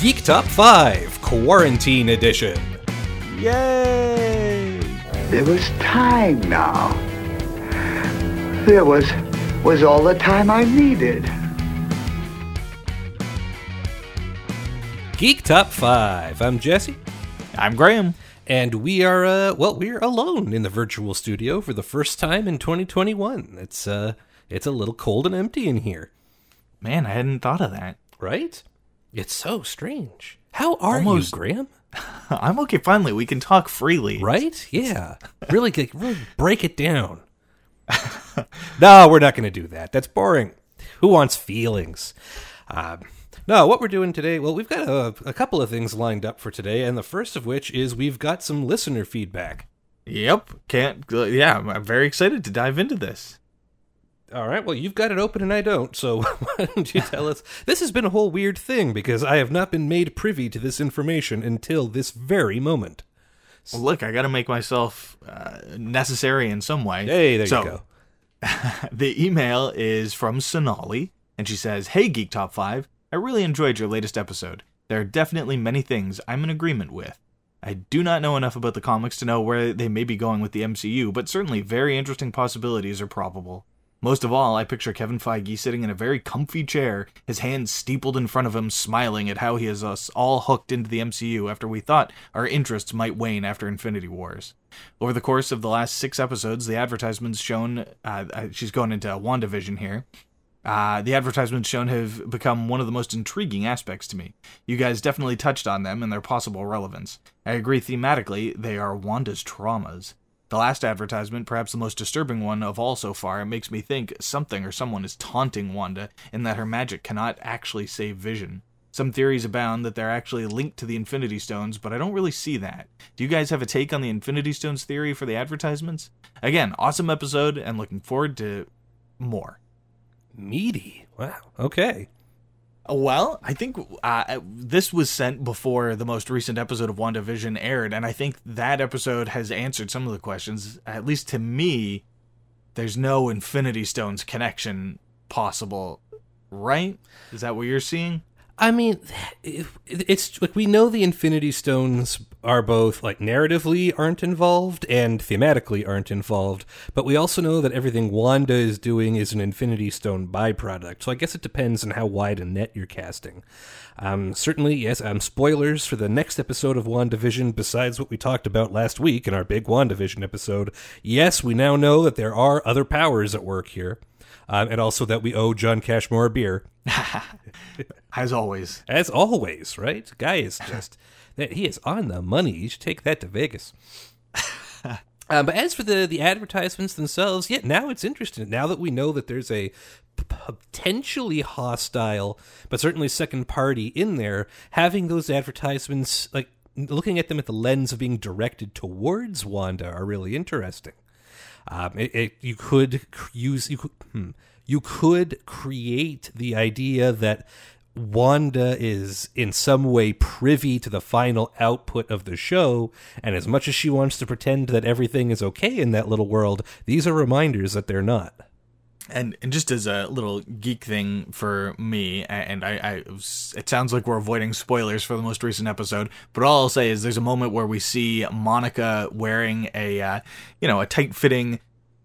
Geek Top 5 Quarantine Edition. Yay! There was time now. There was was all the time I needed. Geek Top 5. I'm Jesse. I'm Graham. And we are, uh, well, we're alone in the virtual studio for the first time in 2021. It's, uh, it's a little cold and empty in here. Man, I hadn't thought of that. Right? It's so strange. How are Almost- you, Graham? I'm okay. Finally, we can talk freely. Right? Yeah. Really, get- really break it down. no, we're not going to do that. That's boring. Who wants feelings? Um, no, what we're doing today, well, we've got a, a couple of things lined up for today, and the first of which is we've got some listener feedback. Yep. Can't. uh, Yeah, I'm very excited to dive into this. All right, well, you've got it open and I don't, so why don't you tell us? This has been a whole weird thing because I have not been made privy to this information until this very moment. Well, look, I got to make myself uh, necessary in some way. Hey, there So, you go. The email is from Sonali, and she says, Hey, Geek Top 5, I really enjoyed your latest episode. There are definitely many things I'm in agreement with. I do not know enough about the comics to know where they may be going with the MCU, but certainly very interesting possibilities are probable. Most of all, I picture Kevin Feige sitting in a very comfy chair, his hands steepled in front of him, smiling at how he has us all hooked into the MCU after we thought our interests might wane after Infinity Wars. Over the course of the last six episodes, the advertisements shown, uh, uh, she's going into WandaVision here, uh, the advertisements shown have become one of the most intriguing aspects to me. You guys definitely touched on them and their possible relevance. I agree thematically, they are Wanda's traumas. The last advertisement, perhaps the most disturbing one of all so far, makes me think something or someone is taunting Wanda in that her magic cannot actually save Vision. Some theories abound that they're actually linked to the Infinity Stones, but I don't really see that. Do you guys have a take on the Infinity Stones theory for the advertisements? Again, awesome episode and looking forward to more. Meaty. Wow. Okay. Well, I think uh, this was sent before the most recent episode of WandaVision aired, and I think that episode has answered some of the questions. At least to me, there's no Infinity Stones connection possible, right? Is that what you're seeing? I mean, it's like we know the Infinity Stones are both like narratively aren't involved and thematically aren't involved, but we also know that everything Wanda is doing is an Infinity Stone byproduct. So I guess it depends on how wide a net you're casting. Um, certainly, yes. Um, spoilers for the next episode of WandaVision. Besides what we talked about last week in our big WandaVision episode, yes, we now know that there are other powers at work here, um, and also that we owe John Cashmore a beer. As always. As always, right? Guy is just that he is on the money. You should take that to Vegas. um, but as for the the advertisements themselves, yeah, now it's interesting. Now that we know that there's a p- potentially hostile, but certainly second party in there, having those advertisements, like looking at them at the lens of being directed towards Wanda, are really interesting. Um, it, it, you could use you could hmm, you could create the idea that Wanda is in some way privy to the final output of the show, and as much as she wants to pretend that everything is okay in that little world, these are reminders that they're not. And, and just as a little geek thing for me, and I, I, it sounds like we're avoiding spoilers for the most recent episode, but all I'll say is there's a moment where we see Monica wearing a, uh, you know, a tight-fitting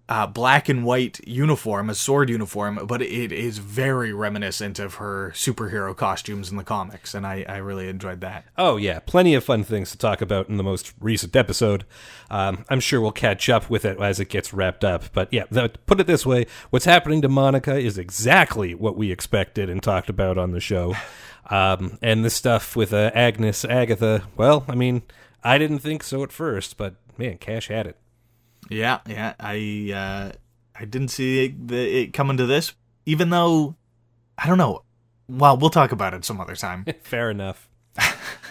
uh, black and white uniform, a S.W.O.R.D. uniform, but it is very reminiscent of her superhero costumes in the comics, and I, I really enjoyed that. Oh yeah, plenty of fun things to talk about in the most recent episode. Um, I'm sure we'll catch up with it as it gets wrapped up. But yeah, put it this way: what's happening to Monica is exactly what we expected and talked about on the show. Um, and this stuff with uh, Agnes Agatha, well, I mean, I didn't think so at first, but man, Cash had it. Yeah, yeah, I, uh, I didn't see it, the, it coming to this, even though, I don't know. Well, we'll talk about it some other time. Fair enough.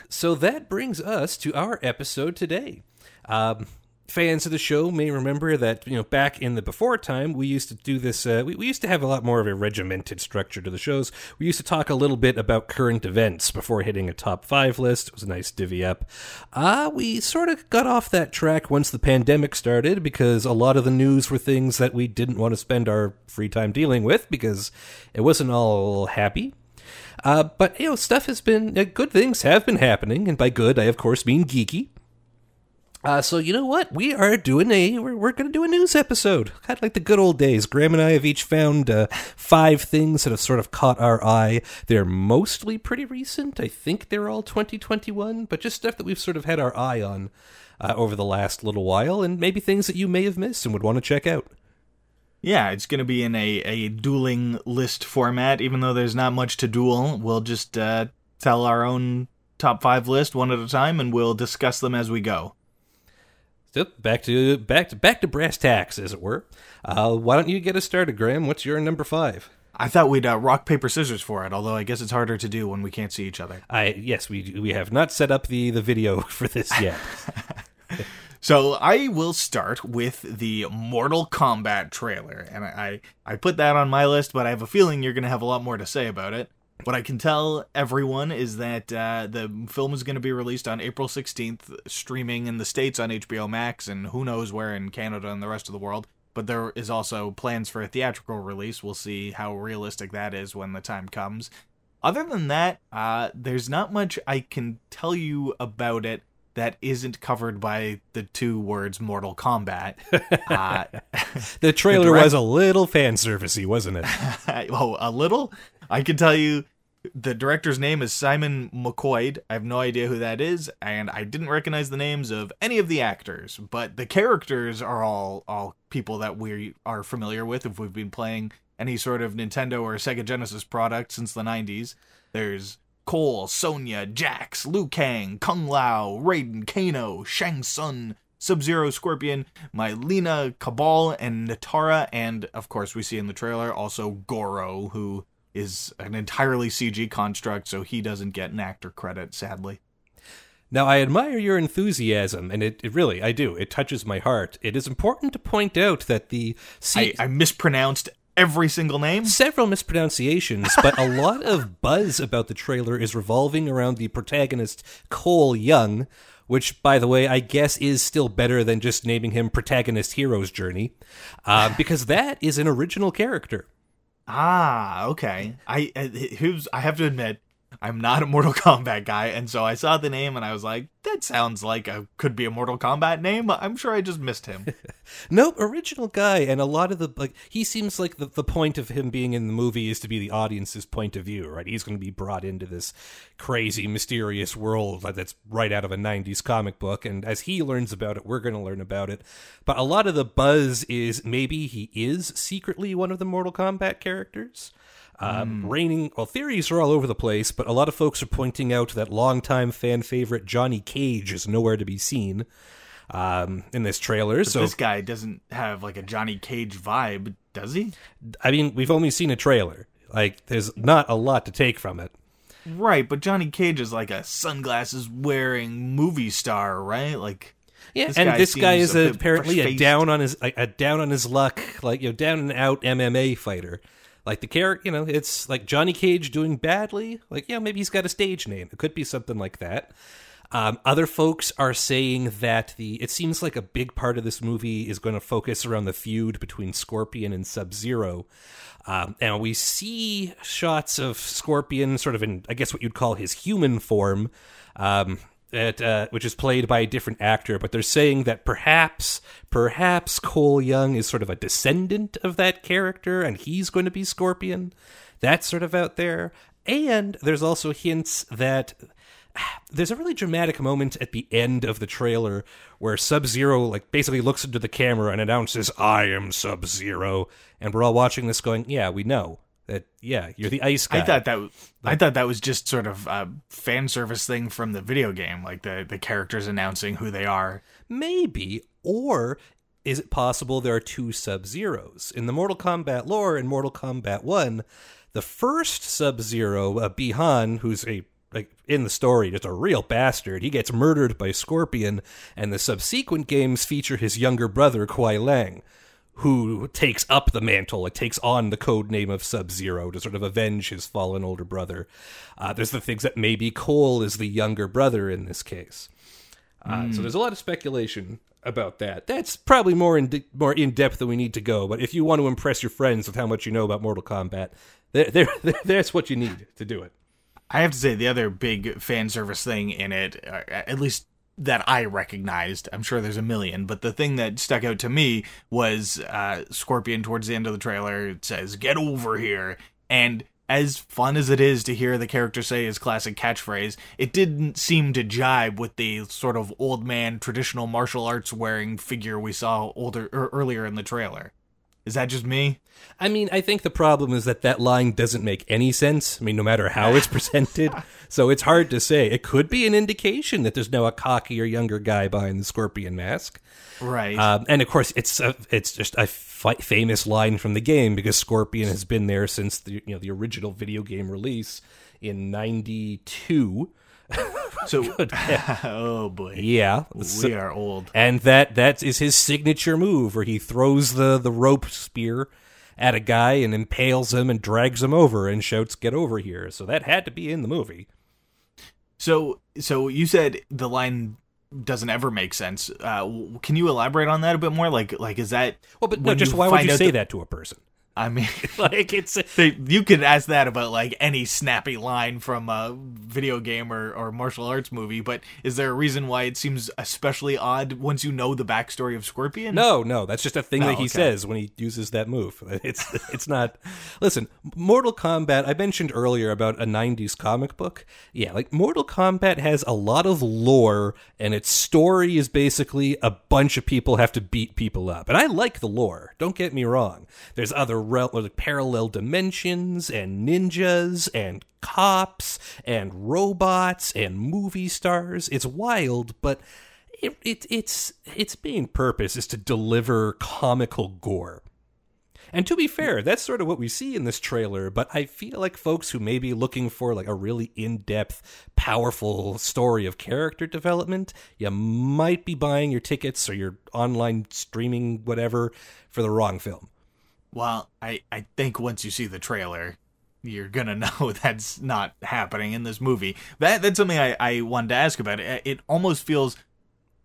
so that brings us to our episode today. Um, fans of the show may remember that you know back in the before time we used to do this. Uh, we, we used to have a lot more of a regimented structure to the shows. We used to talk a little bit about current events before hitting a top five list. It was a nice divvy up. Uh, we sort of got off that track once the pandemic started because a lot of the news were things that we didn't want to spend our free time dealing with because it wasn't all happy. Uh, but you know, stuff has been uh, good things have been happening, and by good I of course mean geeky. Uh, so you know what? We are doing a we're, we're going to do a news episode, kind of like the good old days. Graham and I have each found uh, five things that have sort of caught our eye. They're mostly pretty recent. I think they're all 2021, but just stuff that we've sort of had our eye on uh, over the last little while, and maybe things that you may have missed and would want to check out. Yeah, it's going to be in a, a dueling list format. Even though there's not much to duel, we'll just uh, tell our own top five list one at a time, and we'll discuss them as we go. So back to back to back to brass tacks, as it were. Uh, why don't you get us started, Graham? What's your number five? I thought we'd uh, rock paper scissors for it, although I guess it's harder to do when we can't see each other. I yes, we we have not set up the the video for this yet. So I will start with the Mortal Kombat trailer, and I I put that on my list, but I have a feeling you're going to have a lot more to say about it. What I can tell everyone is that uh, the film is going to be released on April 16th, streaming in the States on HBO Max, and who knows where in Canada and the rest of the world. But there is also plans for a theatrical release. We'll see how realistic that is when the time comes. Other than that, uh, there's not much I can tell you about it that isn't covered by the two words Mortal Kombat. Uh, the trailer direct- was a little fan servicey, wasn't it? oh, a little? I can tell you the director's name is Simon McQuoid. I have no idea who that is, and I didn't recognize the names of any of the actors, but the characters are all all people that we are familiar with if we've been playing any sort of Nintendo or Sega Genesis product since the 90s. There's Cole, Sonya, Jax, Liu Kang, Kung Lao, Raiden, Kano, Shang Tsung, Sub Zero, Scorpion, Mileena, Cabal, and Natara, and of course we see in the trailer also Goro, who is an entirely CG construct, so he doesn't get an actor credit, sadly. Now, I admire your enthusiasm, and it, it really, I do. It touches my heart. It is important to point out that the I, I mispronounced every single name. several mispronunciations, but a lot of buzz about the trailer is revolving around the protagonist Cole Young, which, by the way, I guess is still better than just naming him Protagonist Hero's Journey, uh, because that is an original character. Ah, okay. I I, who's I have to admit, I'm not a Mortal Kombat guy, and so I saw the name and I was like, that sounds like a could be a Mortal Kombat name. I'm sure I just missed him. Nope, original guy, and a lot of the like he seems like the, the point of him being in the movie is to be the audience's point of view, right? He's going to be brought into this crazy, mysterious world that's right out of a '90s comic book, and as he learns about it, we're going to learn about it. But a lot of the buzz is maybe he is secretly one of the Mortal Kombat characters. Um, Reigning, well, theories are all over the place, but a lot of folks are pointing out that longtime fan favorite Johnny Cage is nowhere to be seen um, in this trailer. so this guy doesn't have like a Johnny Cage vibe, does he? I mean, we've only seen a trailer. Like, there's not a lot to take from it. Right, but Johnny Cage is like a sunglasses wearing movie star, right? Like Yeah, This and guy this guy is a apparently a down on his a down on his luck, like you know, down and out MMA fighter. Like the character, you know, it's like Johnny Cage doing badly. Like, yeah, maybe he's got a stage name. It could be something like that. Um, other folks are saying that the it seems like a big part of this movie is going to focus around the feud between Scorpion and Sub Zero. Um, and we see shots of Scorpion, sort of in, I guess, what you'd call his human form, um, at, uh, which is played by a different actor. But they're saying that perhaps, perhaps Cole Young is sort of a descendant of that character, and he's going to be Scorpion. That's sort of out there. And there's also hints that there's a really dramatic moment at the end of the trailer where Sub Zero like basically looks into the camera and announces, "I am Sub Zero," and we're all watching this, going, "Yeah, we know that. Yeah, you're the ice guy." I thought that I thought that was just sort of a fan service thing from the video game, like the the characters announcing who they are. maybe, or is it possible there are two Sub Zeros in the Mortal Kombat lore? In Mortal Kombat One, the first Sub Zero, uh, Bi-Han, who's a like in the story, just a real bastard. He gets murdered by Scorpion, and the subsequent games feature his younger brother Kuai Liang, who takes up the mantle. It takes on the code name of Sub Zero to sort of avenge his fallen older brother. Uh, there's the things that maybe Cole is the younger brother in this case. Uh, So there's a lot of speculation about that. That's probably more in de- more in depth than we need to go. But if you want to impress your friends with how much you know about Mortal Kombat, there, there, there's what you need to do it. I have to say the other big fan service thing in it, uh, at least that I recognized. I'm sure there's a million, but the thing that stuck out to me was uh, Scorpion towards the end of the trailer says, "Get over here," and as fun as it is to hear the character say his classic catchphrase, it didn't seem to jibe with the sort of old man traditional martial arts wearing figure we saw older er, earlier in the trailer. Is that just me? I mean, I think the problem is that that line doesn't make any sense. I mean, no matter how it's presented. so it's hard to say. It could be an indication that there's now a cockier, younger guy behind the scorpion mask. Right. Um, and of course, it's a, it's just a fi- famous line from the game because Scorpion has been there since the you know the original video game release in '92. so, oh boy, Yeah, we So- are old. and that that is his signature move, where he throws the the rope spear at a guy and impales him and drags him over and shouts, "Get over here!" So that had to be in the movie. So, so you said the line doesn't ever make sense. Uh, can you elaborate on that a bit more? Like, like is that? Well, but no, just why would you say the- that to a person? I mean, Like it's they, you could ask that about like any snappy line from a video game or, or martial arts movie, but is there a reason why it seems especially odd once you know the backstory of Scorpion? No, no, that's just a thing Oh, that he okay. says when he uses that move. It's it's not. Listen, Mortal Kombat. I mentioned earlier about a '90s comic book. Yeah, like Mortal Kombat has a lot of lore, and its story is basically a bunch of people have to beat people up. And I like the lore. Don't get me wrong. There's other like parallel dimensions and ninjas and cops and robots and movie stars. It's wild, but it, it it's its main purpose is to deliver comical gore. And to be fair, that's sort of what we see in this trailer, but I feel like folks who may be looking for like a really in-depth, powerful story of character development, you might be buying your tickets or your online streaming whatever for the wrong film. Well, I, I think once you see the trailer, you're gonna know that's not happening in this movie. That that's something I, I wanted to ask about. It, it almost feels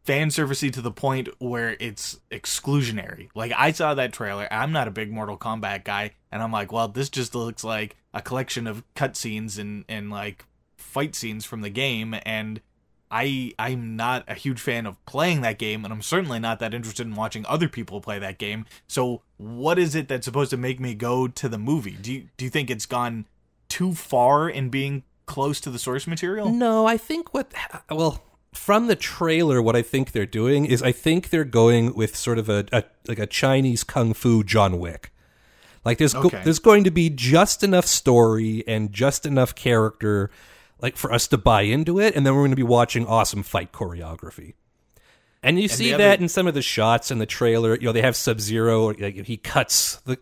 fan servicey to the point where it's exclusionary. Like I saw that trailer. I'm not a big Mortal Kombat guy, and I'm like, well, this just looks like a collection of cutscenes and and like fight scenes from the game, and I I'm not a huge fan of playing that game, and I'm certainly not that interested in watching other people play that game. So, what is it that's supposed to make me go to the movie? Do you do you think it's gone too far in being close to the source material? No, I think what well from the trailer, what I think they're doing is I think they're going with sort of a, a like a Chinese kung fu John Wick. Like there's go, there's going to be just enough story and just enough character, like for us to buy into it, and then we're going to be watching awesome fight choreography. And you see the that other- in some of the shots in the trailer. You know, they have Sub Zero. Like, he cuts the.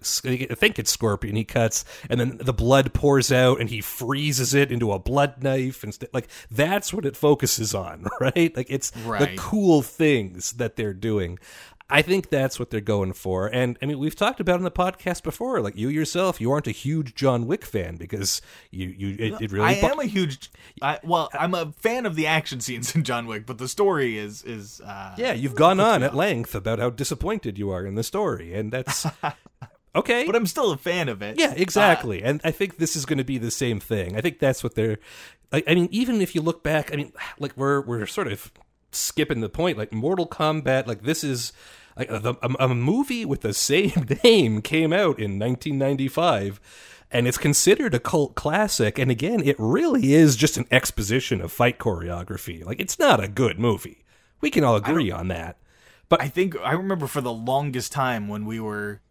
I think it's Scorpion. He cuts, and then the blood pours out, and he freezes it into a blood knife. And st- like that's what it focuses on, right? Like it's the cool things that they're doing. I think that's what they're going for. And I mean, we've talked about in the podcast before. Like you yourself, you aren't a huge John Wick fan because you you it, it really. I bu- am a huge. I, well, I'm a fan of the action scenes in John Wick, but the story is is. Uh, Yeah, you've gone on at length about how disappointed you are in the story, and that's okay. but I'm still a fan of it. yeah, exactly. and I think this is going to be the same thing. I think that's what they're. Like, I mean, even if you look back, I mean, like we're we're sort of skipping the point. Like Mortal Kombat, like this is. Like a, a, a movie with the same name came out in 1995 and it's considered a cult classic and again it really is just an exposition of fight choreography like it's not a good movie we can all agree on that but I think I remember for the longest time when we were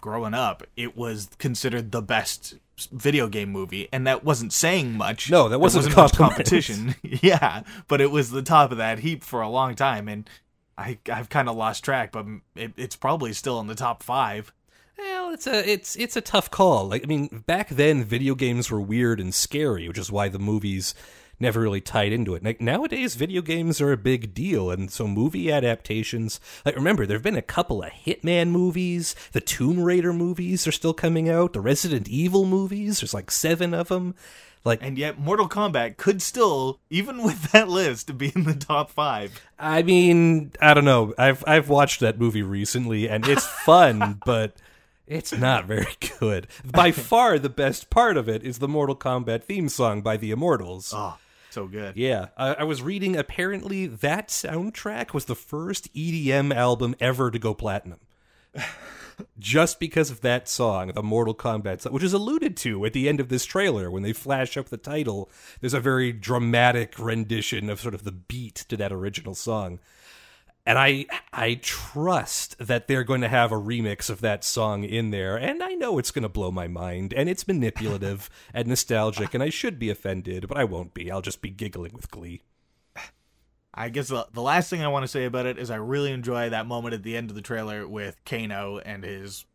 growing up, it was considered the best video game movie, and that wasn't saying much. No, that There wasn't a much competition. yeah, but it was the top of that heap for a long time, and I I've kind of lost track, but it, it's probably still in the top five. Well, it's a it's it's a tough call. Like I mean, back then video games were weird and scary, which is why the movies never really tied into it. Like nowadays, video games are a big deal, and so movie adaptations. Like remember, there've been a couple of Hitman movies. The Tomb Raider movies are still coming out. The Resident Evil movies, there's like seven of them. Like, And yet, Mortal Kombat could still, even with that list, be in the top five. I mean, I don't know. I've I've watched that movie recently, and it's fun, but it's not very good. By far, the best part of it is the Mortal Kombat theme song by the Immortals. Oh, so good. Yeah, I, I was reading. Apparently, that soundtrack was the first EDM album ever to go platinum. Just because of that song, the Mortal Kombat song, which is alluded to at the end of this trailer when they flash up the title. There's a very dramatic rendition of sort of the beat to that original song. And I I trust that they're going to have a remix of that song in there, and I know it's going to blow my mind, and it's manipulative and nostalgic, and I should be offended, but I won't be. I'll just be giggling with glee. I guess the, the last thing I want to say about it is I really enjoy that moment at the end of the trailer with Kano and his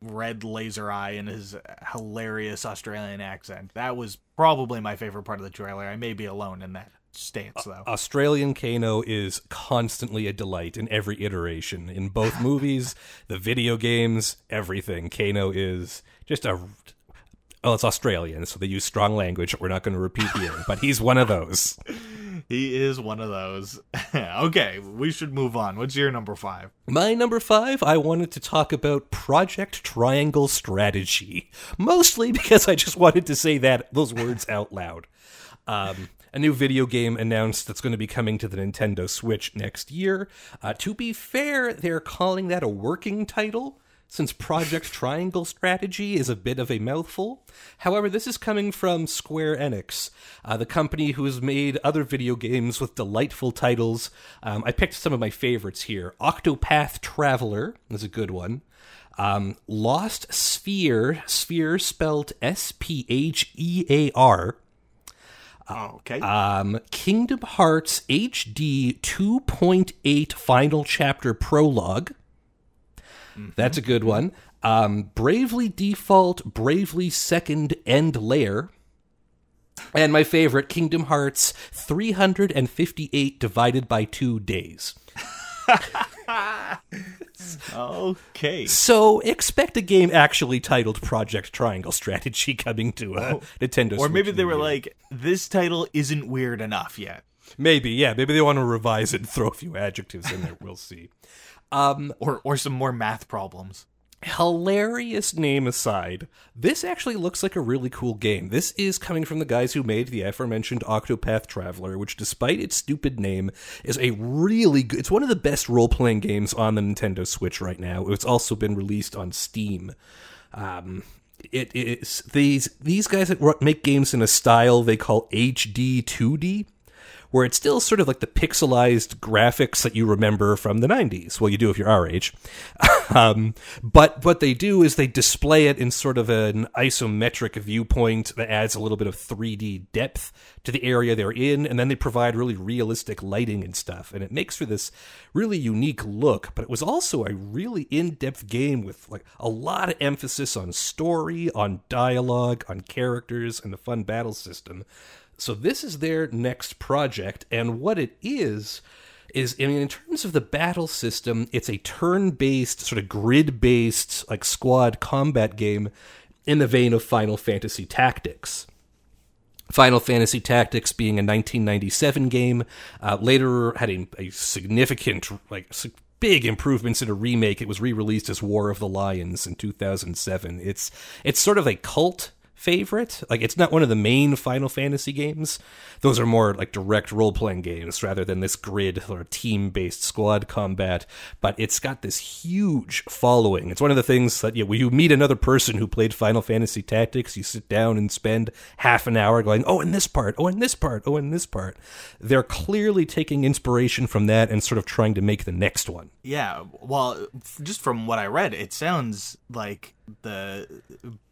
red laser eye and his hilarious Australian accent. That was probably my favorite part of the trailer. I may be alone in that stance, though. Australian Kano is constantly a delight in every iteration. In both movies, the video games, everything. Kano is just a. Oh, it's Australian, so they use strong language that we're not going to repeat here, but he's one of those. He is one of those. okay, we should move on. What's your number five? My number five, I wanted to talk about Project Triangle Strategy, mostly because I just wanted to say that those words out loud. Um, a new video game announced that's going to be coming to the Nintendo Switch next year. Uh, to be fair, they're calling that a working title since Project Triangle Strategy is a bit of a mouthful. However, this is coming from Square Enix, uh, the company who has made other video games with delightful titles. Um, I picked some of my favorites here. Octopath Traveler is a good one. Um, Lost Sphear, Sphere spelled S P H E A R. Oh, okay. Um, Kingdom Hearts HD 2.8 Final Chapter Prologue. That's a good one. Um, Bravely Default, Bravely Second End Layer. And my favorite, Kingdom Hearts 358 divided by two days. okay. So expect a game actually titled Project Triangle Strategy coming to a Nintendo Or maybe they were year. like, this title isn't weird enough yet. Maybe, yeah. Maybe they want to revise it and throw a few adjectives in there. We'll see. Um, or or some more math problems. Hilarious name aside, this actually looks like a really cool game. This is coming from the guys who made the aforementioned Octopath Traveler, which, despite its stupid name, is a really good. It's one of the best role playing games on the Nintendo Switch right now. It's also been released on Steam. Um, it is these these guys that make games in a style they call HD 2D where it's still sort of like the pixelized graphics that you remember from the 90s. Well, you do if you're our age. um, but what they do is they display it in sort of an isometric viewpoint that adds a little bit of 3D depth to the area they're in, and then they provide really realistic lighting and stuff. And it makes for this really unique look, but it was also a really in depth game with like a lot of emphasis on story, on dialogue, on characters, and the fun battle system. So this is their next project, and what it is is I mean, in terms of the battle system, it's a turn-based, sort of grid-based, like squad combat game in the vein of Final Fantasy Tactics. Final Fantasy Tactics being a 1997 game, uh, later had a, a significant, like, big improvements in a remake. It was re-released as War of the Lions in 2007. It's it's sort of a cult favorite. Like it's not one of the main Final Fantasy games. Those are more like direct role playing games rather than this grid or team based squad combat. But it's got this huge following. It's one of the things that you, when you meet another person who played Final Fantasy Tactics, you sit down and spend half an hour going, oh, in this part, oh, in this part, oh, in this part. They're clearly taking inspiration from that and sort of trying to make the next one. Yeah, well, just from what I read, it sounds like the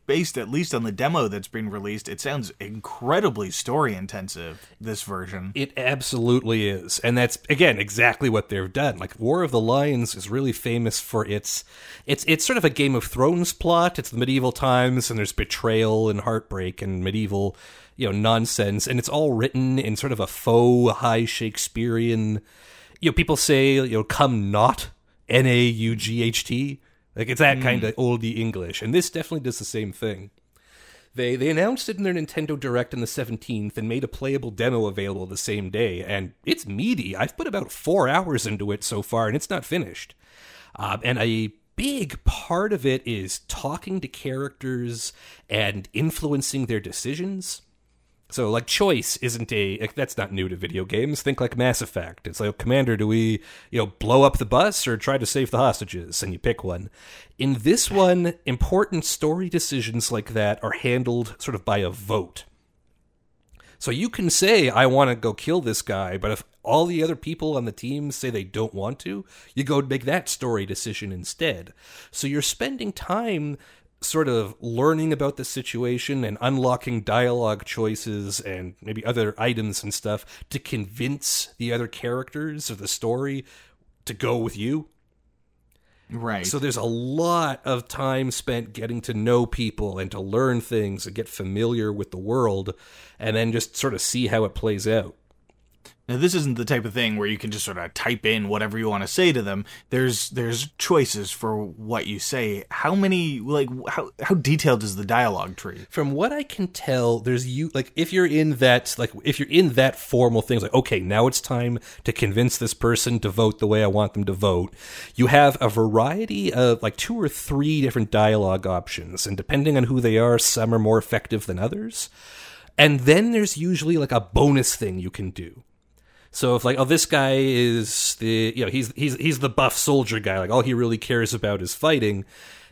based at least on the demo that's been released, it sounds incredibly story intensive this version. It absolutely is. And that's again exactly what they've done. Like War of the Lions is really famous for its it's it's sort of a Game of Thrones plot. It's the medieval times and there's betrayal and heartbreak and medieval, you know, nonsense and it's all written in sort of a faux high Shakespearean you know, people say, you know, come not N A U G H T. Like it's that kind of oldie English. And this definitely does the same thing. They they announced it in their Nintendo Direct on the 17th and made a playable demo available the same day, and it's meaty. I've put about four hours into it so far, and it's not finished. Um, and a big part of it is talking to characters and influencing their decisions. So like choice isn't a like, that's not new to video games. Think like Mass Effect. It's like Commander, do we you know blow up the bus or try to save the hostages? And you pick one. In this one, important story decisions like that are handled sort of by a vote. So you can say I want to go kill this guy, but if all the other people on the team say they don't want to, you go make that story decision instead. So you're spending time sort of learning about the situation and unlocking dialogue choices and maybe other items and stuff to convince the other characters of the story to go with you. Right. So there's a lot of time spent getting to know people and to learn things and get familiar with the world and then just sort of see how it plays out. Now this isn't the type of thing where you can just sort of type in whatever you want to say to them. There's there's choices for what you say. How many like how how detailed is the dialogue tree? From what I can tell, there's you like if you're in that like if you're in that formal thing, like okay, now it's time to convince this person to vote the way I want them to vote. You have a variety of like two or three different dialogue options, and depending on who they are, some are more effective than others. And then there's usually like a bonus thing you can do. So if like, oh, this guy is the you know he's he's he's the buff soldier guy. Like all he really cares about is fighting.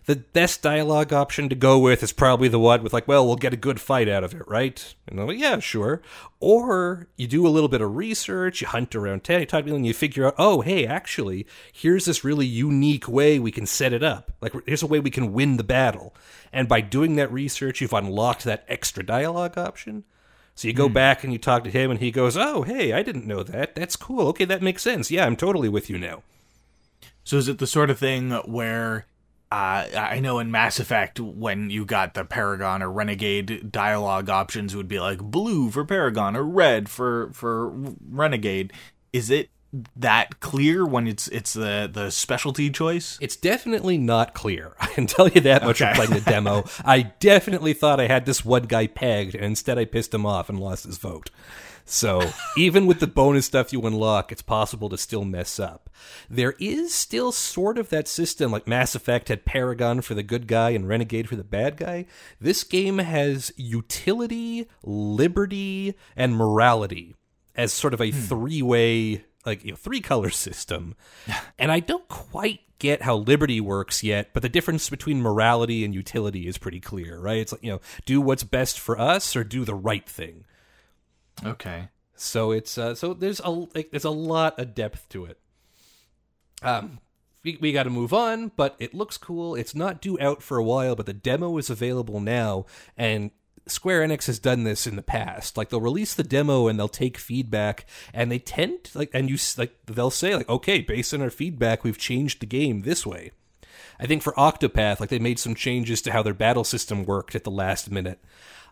The best dialogue option to go with is probably the one with like, well, we'll get a good fight out of it, right? And I'm like, yeah, sure. Or you do a little bit of research, you hunt around town, and you figure out, oh, hey, actually, here's this really unique way we can set it up. Like, here's a way we can win the battle. And by doing that research, you've unlocked that extra dialogue option. So you go mm. back and you talk to him, and he goes, "Oh, hey, I didn't know that. That's cool. Okay, that makes sense. Yeah, I'm totally with you now." So is it the sort of thing where uh, I know in Mass Effect, when you got the Paragon or Renegade dialogue options, would be like blue for Paragon or red for for Renegade. Is it that clear when it's it's the the specialty choice? It's definitely not clear. I can tell you that much okay. from playing the demo. I definitely thought I had this one guy pegged, and instead I pissed him off and lost his vote. So even with the bonus stuff you unlock, it's possible to still mess up. There is still sort of that system, like Mass Effect had Paragon for the good guy and Renegade for the bad guy. This game has utility, liberty, and morality as sort of a hmm. three way like you know three color system and i don't quite get how liberty works yet but the difference between morality and utility is pretty clear right? It's like you know do what's best for us or do the right thing. Okay. So it's uh so there's a like, there's a lot of depth to it. Um we, we got to move on, but it looks cool. It's not due out for a while, but the demo is available now, and Square Enix has done this in the past. Like they'll release the demo and they'll take feedback, and they tend to, like, and you like they'll say like, okay, based on our feedback, we've changed the game this way. I think for Octopath, like they made some changes to how their battle system worked at the last minute,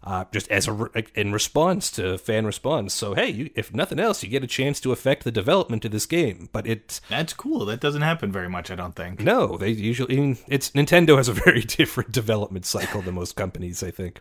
uh, just as a in response to fan response. So hey, you, if nothing else, you get a chance to affect the development of this game. But it's that's cool. That doesn't happen very much, I don't think. No, they usually. It's Nintendo has a very different development cycle than most companies. I think.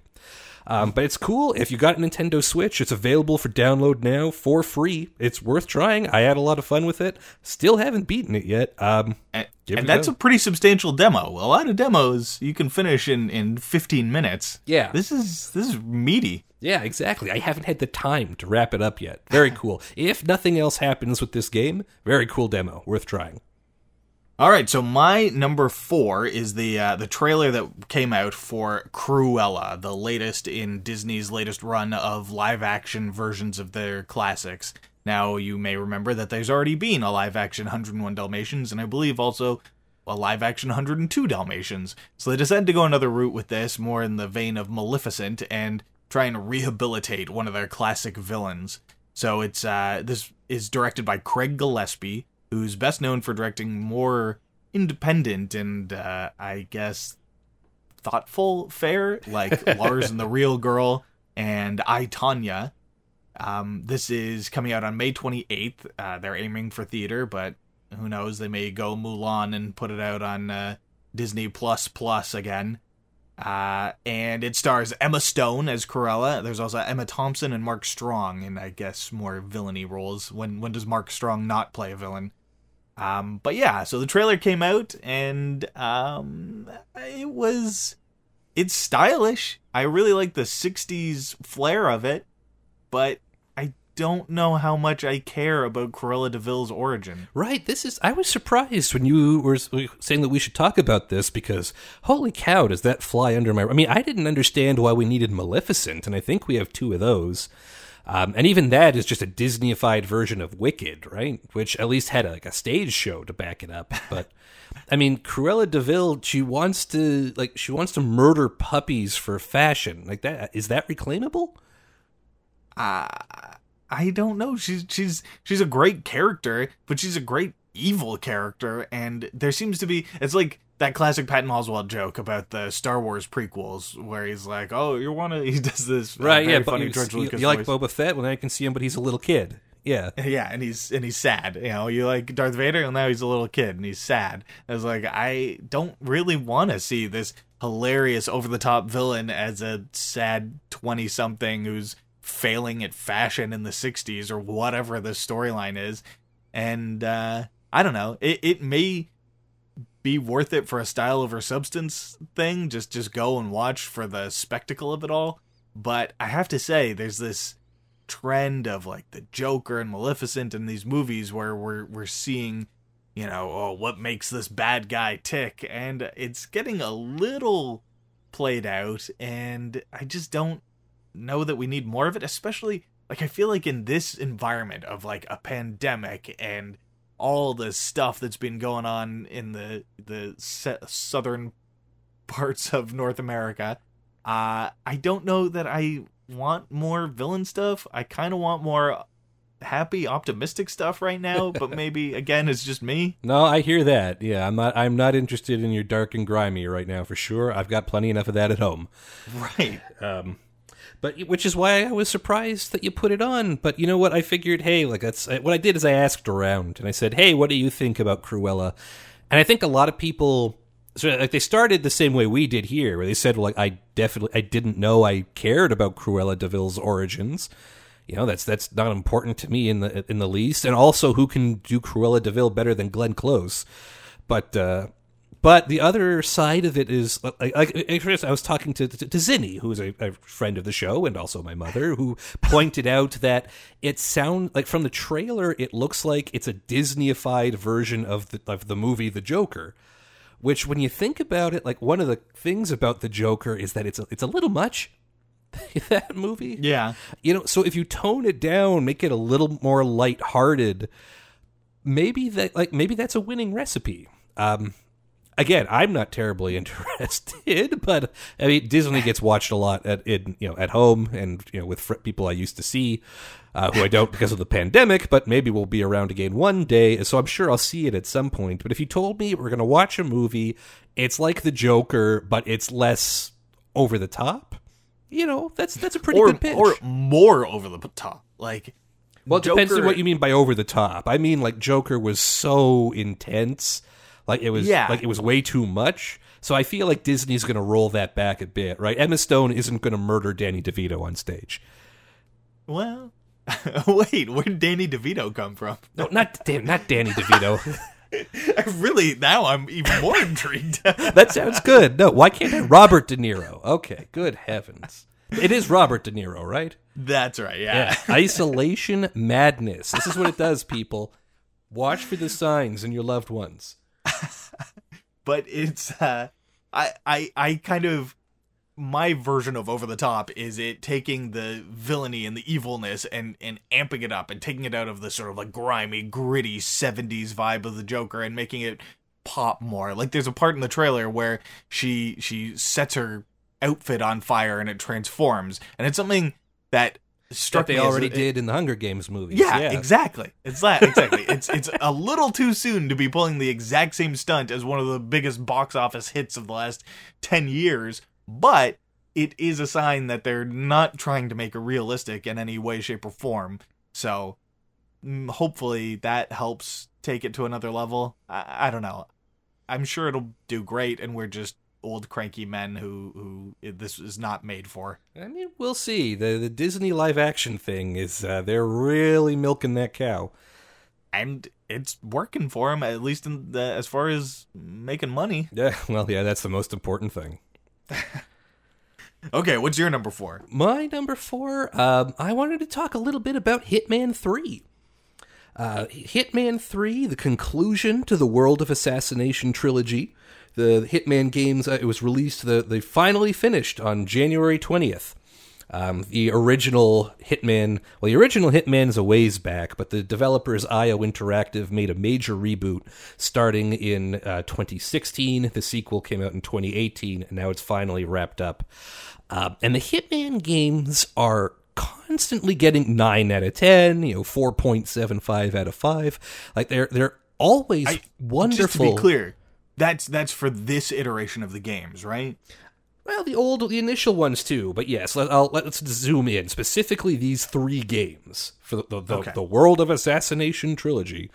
Um, but it's cool. If you got a Nintendo Switch, it's available for download now for free. It's worth trying. I had a lot of fun with it. Still haven't beaten it yet. Um, and, and that's go. a pretty substantial demo. A lot of demos you can finish in, in 15 minutes. Yeah, this is this is meaty. Yeah, exactly. I haven't had the time to wrap it up yet. Very cool. if nothing else happens with this game, very cool demo. Worth trying. All right, so my number four is the uh, the trailer that came out for Cruella, the latest in Disney's latest run of live action versions of their classics. Now, you may remember that there's already been a live action 101 Dalmatians, and I believe also a live action 102 Dalmatians. So they decided to go another route with this, more in the vein of Maleficent, and try and rehabilitate one of their classic villains. So it's uh, this is directed by Craig Gillespie, who's best known for directing more independent and uh, I guess thoughtful fare like Lars and the Real Girl and I Tonya. Um, this is coming out on May 28th. Uh, they're aiming for theater, but who knows? They may go Mulan and put it out on uh, Disney Plus Plus again. Uh, and it stars Emma Stone as Cruella. There's also Emma Thompson and Mark Strong in, I guess, more villainy roles. When when does Mark Strong not play a villain? Um, but yeah, so the trailer came out and um, it was it's stylish. I really like the 60s flair of it, but I don't know how much I care about Cruella de Vil's origin. Right. This is. I was surprised when you were saying that we should talk about this because holy cow, does that fly under my? I mean, I didn't understand why we needed Maleficent, and I think we have two of those. Um, and even that is just a Disneyified version of Wicked, right? Which at least had a, like a stage show to back it up. But I mean, Cruella de Vil, she wants to like she wants to murder puppies for fashion. Like that is that reclaimable? Uh, I don't know. She's she's she's a great character, but she's a great evil character, and there seems to be it's like that classic Patton Oswalt joke about the Star Wars prequels, where he's like, "Oh, you want to?" He does this right, uh, yeah, funny you, George you, Lucas you like voice. Boba Fett? Well, now you can see him, but he's a little kid. Yeah, Yeah, and he's and he's sad. You know, you like Darth Vader, and now he's a little kid and he's sad. I was like, I don't really want to see this hilarious, over the top villain as a sad twenty something who's failing at fashion in the '60s or whatever the storyline is. And uh, I don't know. It it may be worth it for a style over substance thing. Just just go and watch for the spectacle of it all. But I have to say, there's this trend of like the Joker and Maleficent in these movies where we're we're seeing, you know, oh, what makes this bad guy tick, and it's getting a little played out, and I just don't know that we need more of it, especially like I feel like in this environment of like a pandemic and all the stuff that's been going on in the the se- southern parts of North America. Uh, I don't know that I want more villain stuff. I kind of want more happy, optimistic stuff right now. but maybe again, it's just me. no, I hear that. Yeah, I'm not. I'm not interested in your dark and grimy right now for sure. I've got plenty enough of that at home. Right. Um, but which is why I was surprised that you put it on. But you know what? I figured, hey, like that's what I did is I asked around and I said, hey, what do you think about Cruella? And I think a lot of people, so like they started the same way we did here, where they said, well, like I definitely, I didn't know I cared about Cruella de Vil's origins. You know, that's that's not important to me in the in the least. And also, who can do Cruella de Vil better than Glenn Close? But uh, but the other side of it is like, like I was talking to to, to Zinni, who's a, a friend of the show and also my mother, who pointed out that it sound like from the trailer, it looks like it's a Disneyified version of the of the movie The Joker. Which, when you think about it, like one of the things about the Joker is that it's a, it's a little much. that movie, Yeah. you know so if you tone it down make it a little more lighthearted maybe that like maybe that's a winning recipe um again i'm not terribly interested but i mean disney gets watched a lot at in you know at home and you know with fr- people i used to see uh, who i don't because of the pandemic but maybe we'll be around again one day so i'm sure i'll see it at some point but if you told me we're going to watch a movie it's like the joker but it's less over the top you know that's that's a pretty Or good pitch or more over the top. Like well, it depends on what you mean by over the top. I mean, like Joker was so intense, like it was, Yeah. like it was way too much. So I feel like Disney's going to roll that back a bit, right? Emma Stone isn't going to murder Danny DeVito on stage. Well, wait, where did Danny DeVito come from? No, not Dan, not Danny DeVito. Really now I'm even more intrigued. that sounds good. No, why can't I? Robert De Niro. Okay, good heavens. It is Robert De Niro, right? That's right. Yeah. Isolation madness. This is what it does, people. Watch for the signs in your loved ones. but it's uh I I I kind of my version of over the top is it taking the villainy and the evilness and and amping it up and taking it out of the sort of like grimy gritty 70s vibe of the joker and making it pop more. Like there's a part in the trailer where she she sets her outfit on fire and it transforms. And it's something that struck That they me already a- did in the Hunger Games movies. yeah, exactly. It's that exactly. it's it's a little too soon to be pulling the exact same stunt as one of the biggest box office hits of the last 10 years, but it is a sign that they're not trying to make it realistic in any way shape or form. So, mm, hopefully that helps take it to another level. I, I don't know. I'm sure it'll do great and we're just old cranky men who who this is not made for. I mean, we'll see. The the Disney live action thing is uh, they're really milking that cow. And it's working for them at least in the, as far as making money. Yeah, well, yeah, that's the most important thing. Okay, what's your number 4? My number four, um, I wanted to talk a little bit about Hitman 3. Uh, Hitman 3, the conclusion to the World of Assassination trilogy. The Hitman games, uh, it was released, the, they finally finished on January 20th. Um, the original Hitman, well, the original Hitman is a ways back, but the developers IO Interactive made a major reboot starting in uh, 2016. The sequel came out in 2018, and now it's finally wrapped up. Uh, and the Hitman games are constantly getting 9 out of 10, you know, 4.75 out of 5. Like they're they're always I- wonderful. Just to be clear, that's that's for this iteration of the games, right? Well, the old, the initial ones too, but yes, let, let's zoom in specifically these three games for the the, the, Okay. the World of Assassination trilogy.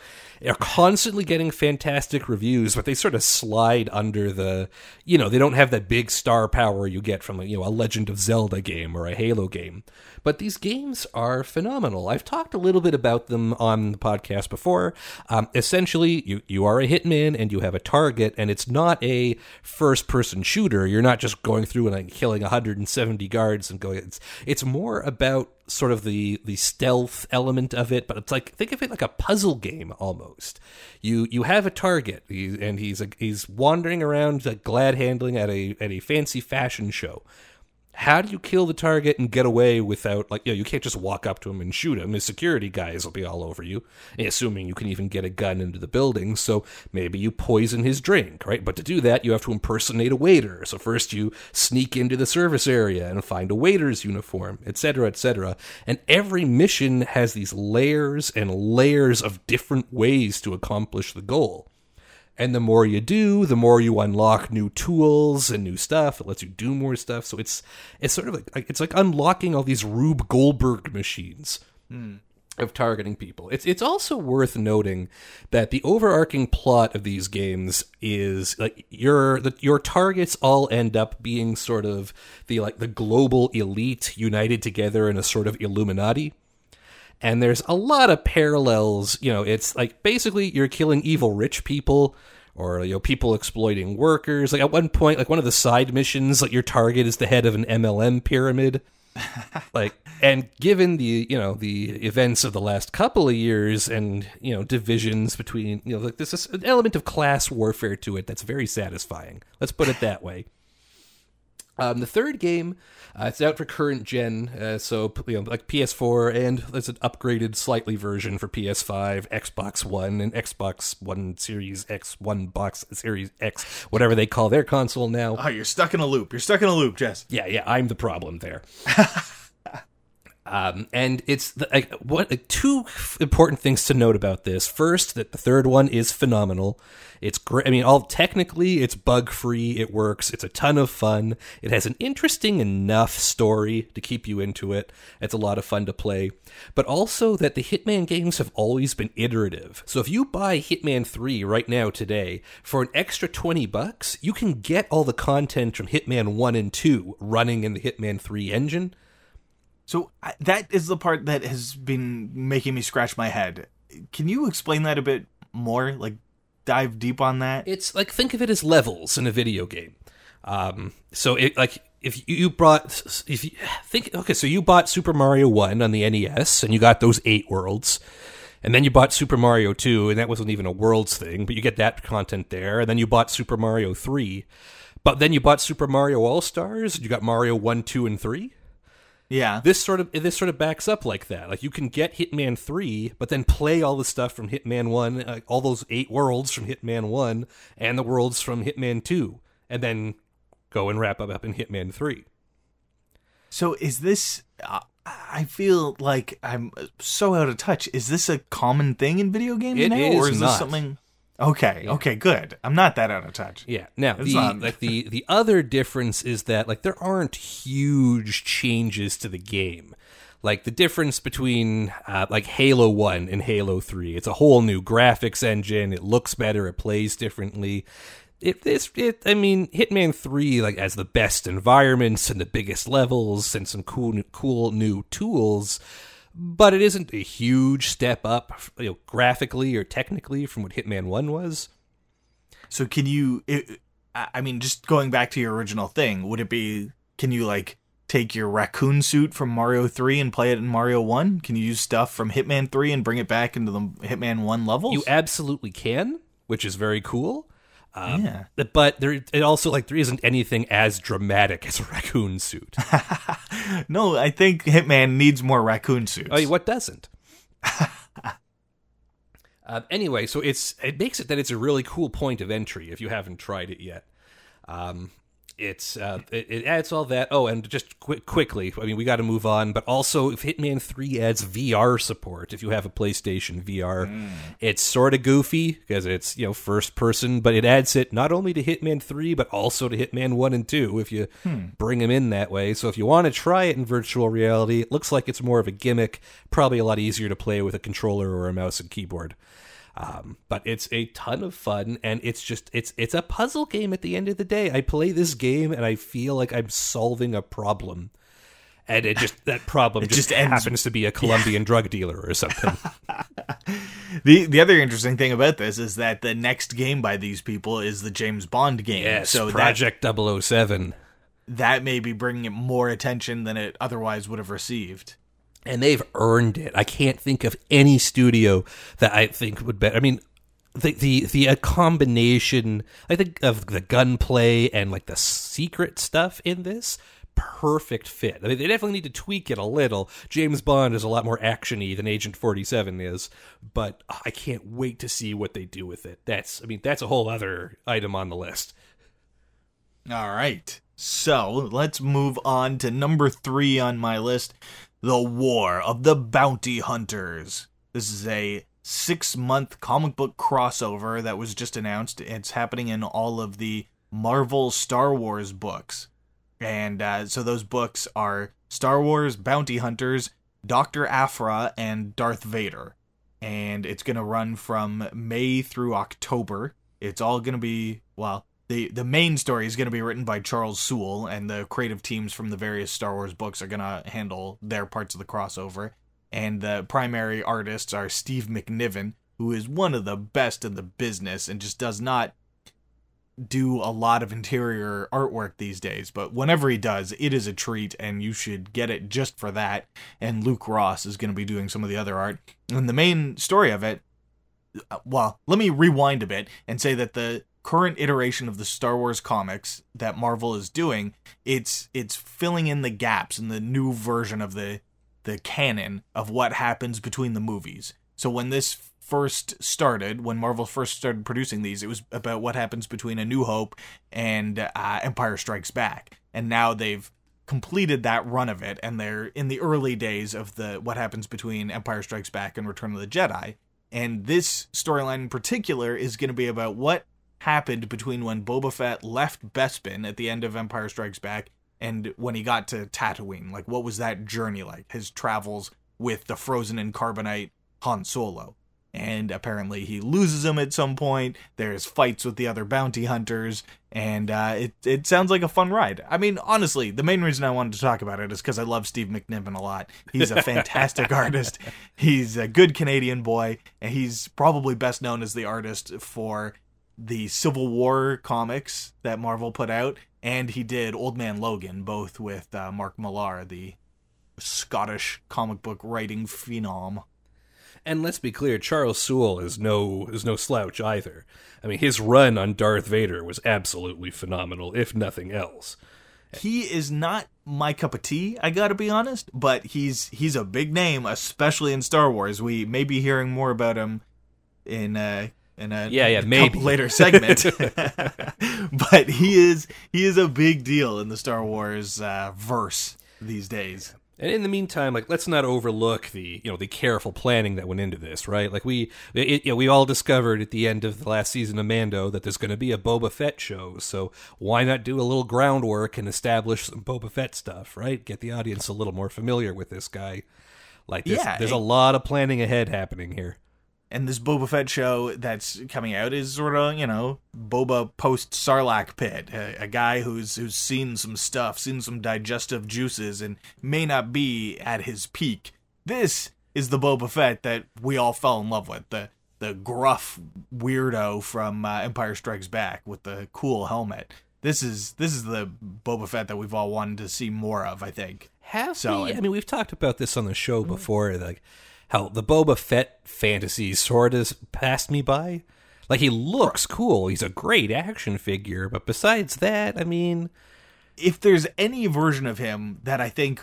Are constantly getting fantastic reviews, but they sort of slide under the, you know, they don't have that big star power you get from you know a Legend of Zelda game or a Halo game. But these games are phenomenal. I've talked a little bit about them on the podcast before. Um, essentially, you you are a hitman and you have a target, and it's not a first person shooter. You're not just going through and like, killing 170 guards and going. It's it's more about sort of the the stealth element of it, but it's like think of it like a puzzle game almost. You you have a target, and he's a, he's wandering around glad handling at a at a fancy fashion show how do you kill the target and get away without like you know you can't just walk up to him and shoot him. His security guys will be all over you assuming you can even get a gun into the building. So maybe you poison his drink right? But to do that you have to impersonate a waiter. So first you sneak into the service area and find a waiter's uniform etc etc and every mission has these layers and layers of different ways to accomplish the goal and the more you do, the more you unlock new tools and new stuff. It lets you do more stuff. So it's it's sort of like, it's like unlocking all these Rube Goldberg machines of targeting people. It's it's also worth noting that the overarching plot of these games is like your the, your targets all end up being sort of the like the global elite united together in a sort of Illuminati and there's a lot of parallels you know it's like basically you're killing evil rich people or you know people exploiting workers. Like at one point like one of the side missions like your target is the head of an mlm pyramid. Like and given the you know the events of the last couple of years and you know divisions between you know like this is an element of class warfare to it that's very satisfying. Let's put it that way. Um, the third game, uh, it's out for current gen, uh, so you know, like PS4, and there's an upgraded slightly version for PS5, Xbox One, and Xbox One Series X, One Box Series X, whatever they call their console now. Oh, you're stuck in a loop. You're stuck in a loop, Jess. Yeah, yeah, I'm the problem there. um, and it's like, what like, two important things to note about this. First, that the third one is phenomenal. It's great. I mean, all technically, it's bug free. It works. It's a ton of fun. It has an interesting enough story to keep you into it. It's a lot of fun to play. But also that the Hitman games have always been iterative. So if you buy Hitman 3 right now today for an extra 20 bucks, you can get all the content from Hitman 1 and 2 running in the Hitman 3 engine. So that is the part that has been making me scratch my head. Can you explain that a bit more? Like dive deep on that? It's like think of it as levels in a video game. Um, so it like if you brought if you think okay, so you bought Super Mario One on the NES and you got those eight worlds, and then you bought Super Mario Two and that wasn't even a worlds thing, but you get that content there, and then you bought Super Mario Three, but then you bought Super Mario All Stars. You got Mario One, Two, and Three yeah. this sort of this sort of backs up like that. Like you can get Hitman three, but then play all the stuff from Hitman one, uh, all those eight worlds from Hitman one, and the worlds from Hitman two, and then go and wrap up up in Hitman three. So is this? Uh, I feel like I'm so out of touch. Is this a common thing in video games It now, is or is not. this something? Okay, okay, good. I'm not that out of touch. Yeah. Now It's the not- like the the other difference is that like there aren't huge changes to the game. Like the difference between uh, like Halo One and Halo Three, it's a whole new graphics engine. It looks better. It plays differently. it this it I mean Hitman 3 like has the best environments and the biggest levels and some cool cool new tools but it isn't a huge step up you know graphically or technically from what Hitman 1 was. So can you? It, I mean, just going back to your original thing, would it be? Can you like take your raccoon suit from Mario Three and play it in Mario One? Can you use stuff from Hitman Three and bring it back into the Hitman One levels? You absolutely can, which is very cool. Um, Yeah. But there, it also like there isn't anything as dramatic as a raccoon suit. no, I think Hitman needs more raccoon suits. I mean, what doesn't? um, anyway, so it's it makes it that it's a really cool point of entry if you haven't tried it yet. Um, it's uh, it, it adds all that. Oh, and just quick, quickly, I mean, we got to move on. But also, if Hitman Three adds VR support, if you have a PlayStation VR, it's sort of goofy because it's you know first person, but it adds it not only to Hitman Three but also to Hitman One and Two if you bring them in that way. So if you want to try it in virtual reality, it looks like it's more of a gimmick. Probably a lot easier to play with a controller or a mouse and keyboard. Um, but it's a ton of fun, and it's just it's it's a puzzle game. At the end of the day, I play this game and I feel like I'm solving a problem, and it just that problem just, just happens to be a Colombian drug dealer or something. The the other interesting thing about this is that the next game by these people is the James Bond game. yes, so that Project 007. that may be bringing it more attention than it otherwise would have received. And they've earned it. I can't think of any studio that I think would bet. I mean, the the the uh, combination I think of the gunplay and like the secret stuff in this perfect fit. I mean, they definitely need to tweak it a little. James Bond is a lot more actiony than Agent Forty Seven is, but I can't wait to see what they do with it. That's I mean, that's a whole other item on the list. All right. So let's move on to number three on my list The War of the Bounty Hunters. This is a six month comic book crossover that was just announced. It's happening in all of the Marvel Star Wars books. And uh, so those books are Star Wars Bounty Hunters, Dr. Aphra, and Darth Vader. And it's going to run from May through October. It's all going to be, well, the, the main story is going to be written by Charles Soule, and the creative teams from the various Star Wars books are going to handle their parts of the crossover. And the primary artists are Steve McNiven, who is one of the best in the business and just does not do a lot of interior artwork these days, but whenever he does, it is a treat and you should get it just for that. And Luke Ross is going to be doing some of the other art. And the main story of it, uh, well, let me rewind a bit and say that the current iteration of the Star Wars comics that Marvel is doing, it's it's filling in the gaps in the new version of the the canon of what happens between the movies. So when this first started, when Marvel first started producing these, it was about what happens between A New Hope and uh, Empire Strikes Back. And now they've completed that run of it, and they're in the early days of the what happens between Empire Strikes Back and Return of the Jedi. And this storyline in particular is going to be about what happened between when Boba Fett left Bespin at the end of Empire Strikes Back and when he got to Tatooine. Like, what was that journey like? His travels with the frozen and carbonite Han Solo. And apparently he loses him at some point. There's fights with the other bounty hunters, and uh, it it sounds like a fun ride. I mean, honestly, the main reason I wanted to talk about it is because I love Steve McNiven a lot. He's a fantastic artist. He's a good Canadian boy, and he's probably best known as the artist for the Civil War comics that Marvel put out, and he did Old Man Logan, both with uh, Mark Millar, the Scottish comic book writing phenom. And let's be clear, Charles Soule is no is no slouch either. I mean, his run on Darth Vader was absolutely phenomenal, if nothing else. He is not my cup of tea, I gotta be honest, but he's he's a big name, especially in Star Wars. We may be hearing more about him in uh in a Yeah, yeah, maybe. later segment. but he is he is a big deal in the Star Wars uh, verse these days. And in the meantime, like let's not overlook the you know the careful planning that went into this, right? Like we it, you know, we all discovered at the end of the last season of Mando that there's going to be a Boba Fett show, so why not do a little groundwork and establish some Boba Fett stuff, right? Get the audience a little more familiar with this guy. Like this, Yeah, there's it- a lot of planning ahead happening here. And this Boba Fett show that's coming out is sort of you know Boba post Sarlacc pit, a, a, guy who's who's seen some stuff, seen some digestive juices, and may not be at his peak. This is the Boba Fett that we all fell in love with the the gruff weirdo from uh, Empire Strikes Back with the cool helmet. This is this is the Boba Fett that we've all wanted to see more of. I think. Have so, we? I mean, we've talked about this on the show before. Like how the Boba Fett fantasy sort of passed me by. Like he looks cool. He's a great action figure, but besides that, I mean, if there's any version of him that I think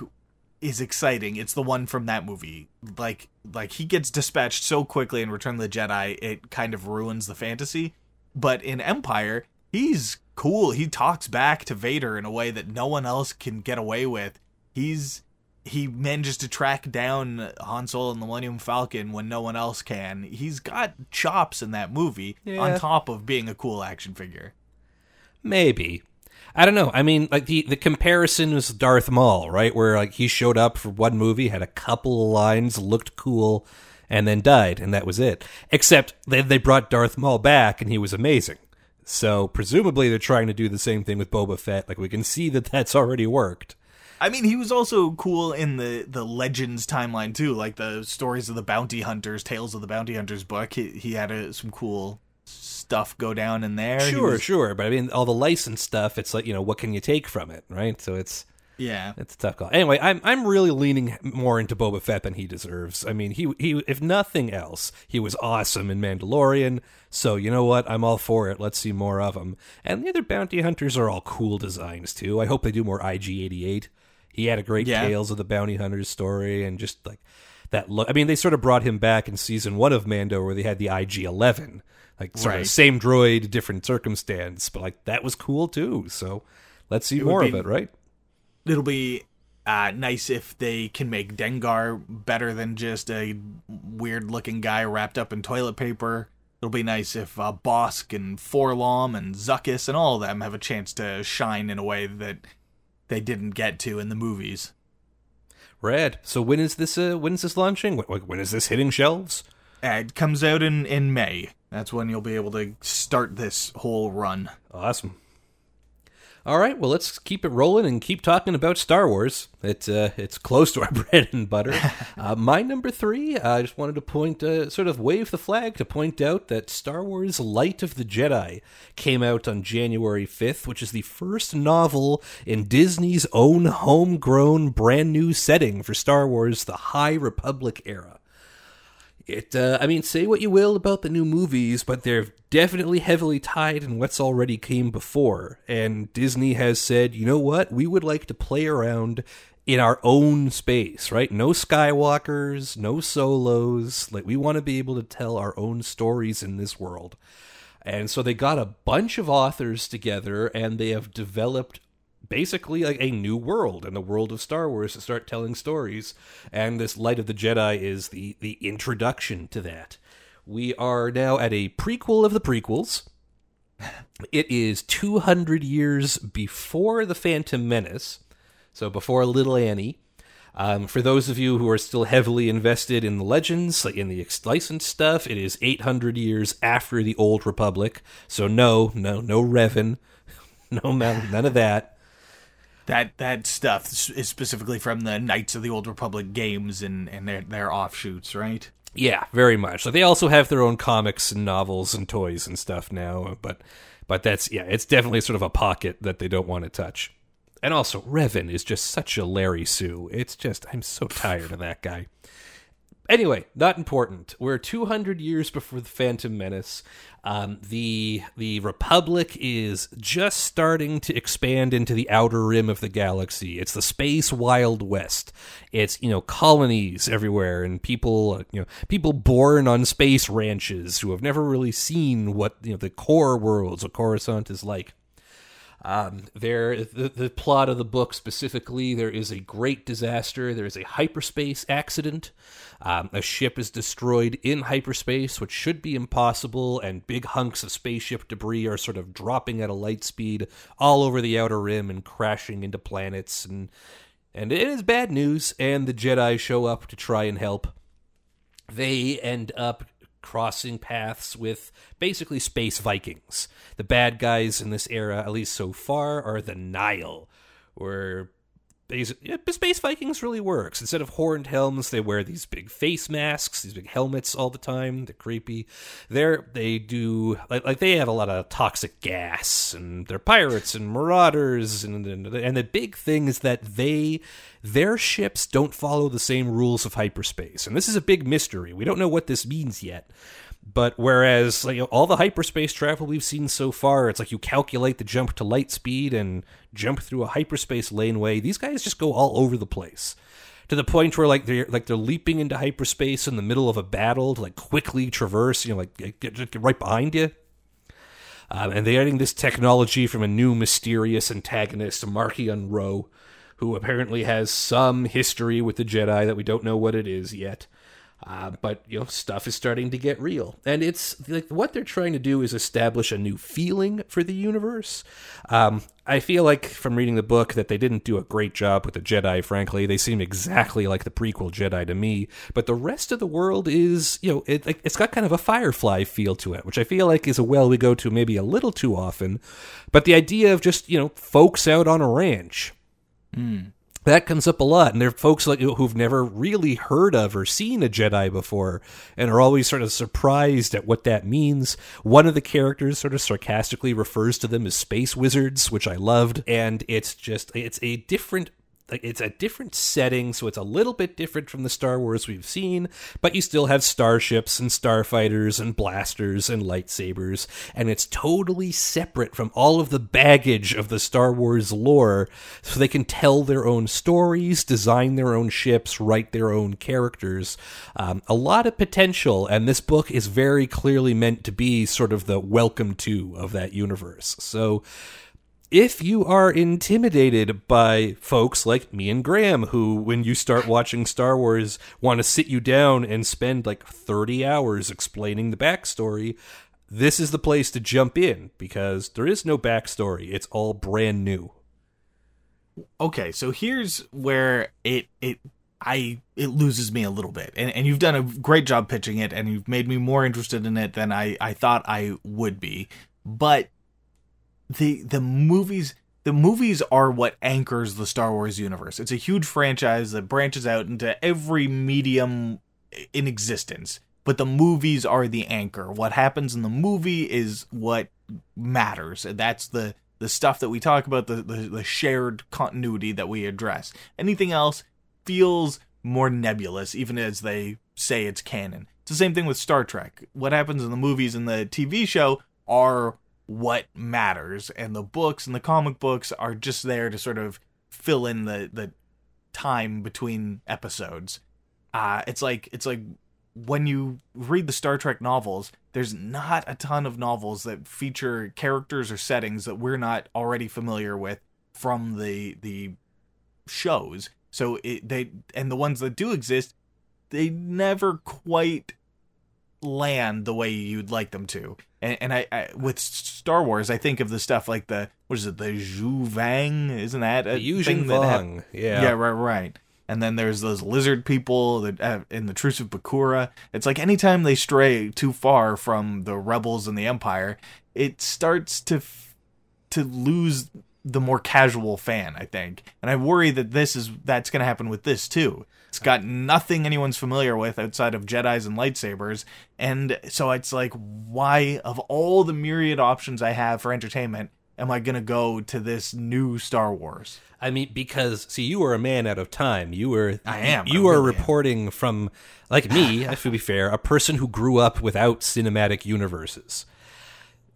is exciting, it's the one from that movie. Like like he gets dispatched so quickly in Return of the Jedi, it kind of ruins the fantasy. But in Empire, he's cool. He talks back to Vader in a way that no one else can get away with. He's he manages to track down Han Solo and the Millennium Falcon when no one else can. He's got chops in that movie yeah. on top of being a cool action figure. Maybe. I don't know. I mean, like the the comparison was Darth Maul, right? Where like he showed up for one movie, had a couple of lines, looked cool, and then died, and that was it. Except they they brought Darth Maul back, and he was amazing. So presumably they're trying to do the same thing with Boba Fett. Like we can see that that's already worked. I mean, he was also cool in the the Legends timeline too, like the stories of the bounty hunters, Tales of the Bounty Hunters book. He he had a, some cool stuff go down in there. Sure, was... sure, but I mean, all the license stuff. It's like you know, what can you take from it, right? So it's yeah, it's a tough call. Anyway, I'm I'm really leaning more into Boba Fett than he deserves. I mean, he he if nothing else, he was awesome in Mandalorian. So you know what? I'm all for it. Let's see more of him. And the other bounty hunters are all cool designs too. I hope they do more IG88. He had a great yeah. Tales of the Bounty Hunters story, and just like that look. I mean, they sort of brought him back in season one of Mando, where they had the IG Eleven, like sort right. of same droid, different circumstance, but like that was cool too. So let's see it more be, of it, right? It'll be uh, nice if they can make Dengar better than just a weird looking guy wrapped up in toilet paper. It'll be nice if uh, Bossk and 4-LOM and Zuckuss and all of them have a chance to shine in a way that they didn't get to in the movies. Red. So when is this? Uh, when is this launching? When, when is this hitting shelves? It comes out in in May. That's when you'll be able to start this whole run. Awesome. All right, well, let's keep it rolling and keep talking about Star Wars. It's uh, it's close to our bread and butter. uh, my number three, I just wanted to point, uh, sort of wave the flag to point out that Star Wars: Light of the Jedi came out on January fifth, which is the first novel in Disney's own homegrown, brand new setting for Star Wars: The High Republic era. It, uh, I mean, say what you will about the new movies, but they're definitely heavily tied in what's already came before. And Disney has said, you know what? We would like to play around in our own space, right? No Skywalkers, no solos. Like, we want to be able to tell our own stories in this world. And so they got a bunch of authors together and they have developed basically like a new world in the world of Star Wars to start telling stories. And this Light of the Jedi is the the introduction to that. We are now at a prequel of the prequels. It is 200 years before the Phantom Menace, so before Little Annie. Um, for those of you who are still heavily invested in the legends, like in the licensed stuff, it is 800 years after the Old Republic. So no, no, no Revan, no none of that that that stuff is specifically from the Knights of the Old Republic games and and their their offshoots, right? Yeah, very much. Like they also have their own comics and novels and toys and stuff now, but but that's yeah, it's definitely sort of a pocket that they don't want to touch. And also, Revan is just such a Larry Sue. It's just I'm so tired of that guy. Anyway, not important. We're 200 years before the Phantom Menace. Um, the the Republic is just starting to expand into the outer rim of the galaxy. It's the space wild west. It's you know colonies everywhere and people you know people born on space ranches who have never really seen what you know the core worlds of Coruscant is like. Um, there, the, the plot of the book specifically, there is a great disaster. There is a hyperspace accident. Um, a ship is destroyed in hyperspace, which should be impossible, and big hunks of spaceship debris are sort of dropping at a light speed all over the outer rim and crashing into planets. And and it is bad news. And the Jedi show up to try and help. They end up crossing paths with basically space Vikings. The bad guys in this era, at least so far, are the Nihil, where yeah, Space Vikings really works. Instead of horned helms, they wear these big face masks, these big helmets all the time. They're creepy. They're they do like, like they have a lot of toxic gas, and they're pirates and marauders, and, and and the big thing is that they their ships don't follow the same rules of hyperspace, and this is a big mystery. We don't know what this means yet. But whereas like, you know, all the hyperspace travel we've seen so far, it's like you calculate the jump to light speed and jump through a hyperspace laneway. These guys just go all over the place to the point where like they're like they're leaping into hyperspace in the middle of a battle to like quickly traverse, you know, like get, get right behind you. Um, and they're getting this technology from a new mysterious antagonist, Marchion Ro, who apparently has some history with the Jedi that we don't know what it is yet. Uh, but you know, stuff is starting to get real, and it's like what they're trying to do is establish a new feeling for the universe. Um, I feel like from reading the book that they didn't do a great job with the Jedi. Frankly, they seem exactly like the prequel Jedi to me. But the rest of the world is, you know, it, it's got kind of a Firefly feel to it, which I feel like is a well we go to maybe a little too often. But the idea of just you know folks out on a ranch. Mm that comes up a lot and there are folks like who've never really heard of or seen a jedi before and are always sort of surprised at what that means. One of the characters sort of sarcastically refers to them as space wizards which i loved and it's just it's a different it's a different setting, so it's a little bit different from the Star Wars we've seen, but you still have starships and starfighters and blasters and lightsabers, and it's totally separate from all of the baggage of the Star Wars lore, so they can tell their own stories, design their own ships, write their own characters. Um, a lot of potential, and this book is very clearly meant to be sort of the welcome to of that universe. So, if you are intimidated by folks like me and Graham, who, when you start watching Star Wars, want to sit you down and spend like 30 hours explaining the backstory, this is the place to jump in because there is no backstory. It's all brand new. Okay, so here's where it it I it loses me a little bit. And and you've done a great job pitching it and you've made me more interested in it than I I thought I would be. But the the movies the movies are what anchors the Star Wars universe. It's a huge franchise that branches out into every medium in existence, but the movies are the anchor. What happens in the movie is what matters. That's the the stuff that we talk about, the, the, the shared continuity that we address. Anything else feels more nebulous, even as they say it's canon. It's the same thing with Star Trek. What happens in the movies and the TV show are what matters and the books and the comic books are just there to sort of fill in the the time between episodes uh it's like it's like when you read the Star Trek novels there's not a ton of novels that feature characters or settings that we're not already familiar with from the the shows so it, they and the ones that do exist they never quite land the way you'd like them to. And, and I, I, with Star Wars, I think of the stuff like the what is it, the Yuuzhan Vong? Isn't that a the thing that yeah, yeah, right, right. And then there's those lizard people that have, in the Truce of Bakura. It's like anytime they stray too far from the rebels and the Empire, it starts to f- to lose the more casual fan. I think, and I worry that this is that's going to happen with this too. It's got nothing anyone's familiar with outside of Jedi's and lightsabers. And so it's like, why, of all the myriad options I have for entertainment, am I going to go to this new Star Wars? I mean, because see, you were a man out of time. You were, I am. You I are really reporting am. from, like me, I to be fair, a person who grew up without cinematic universes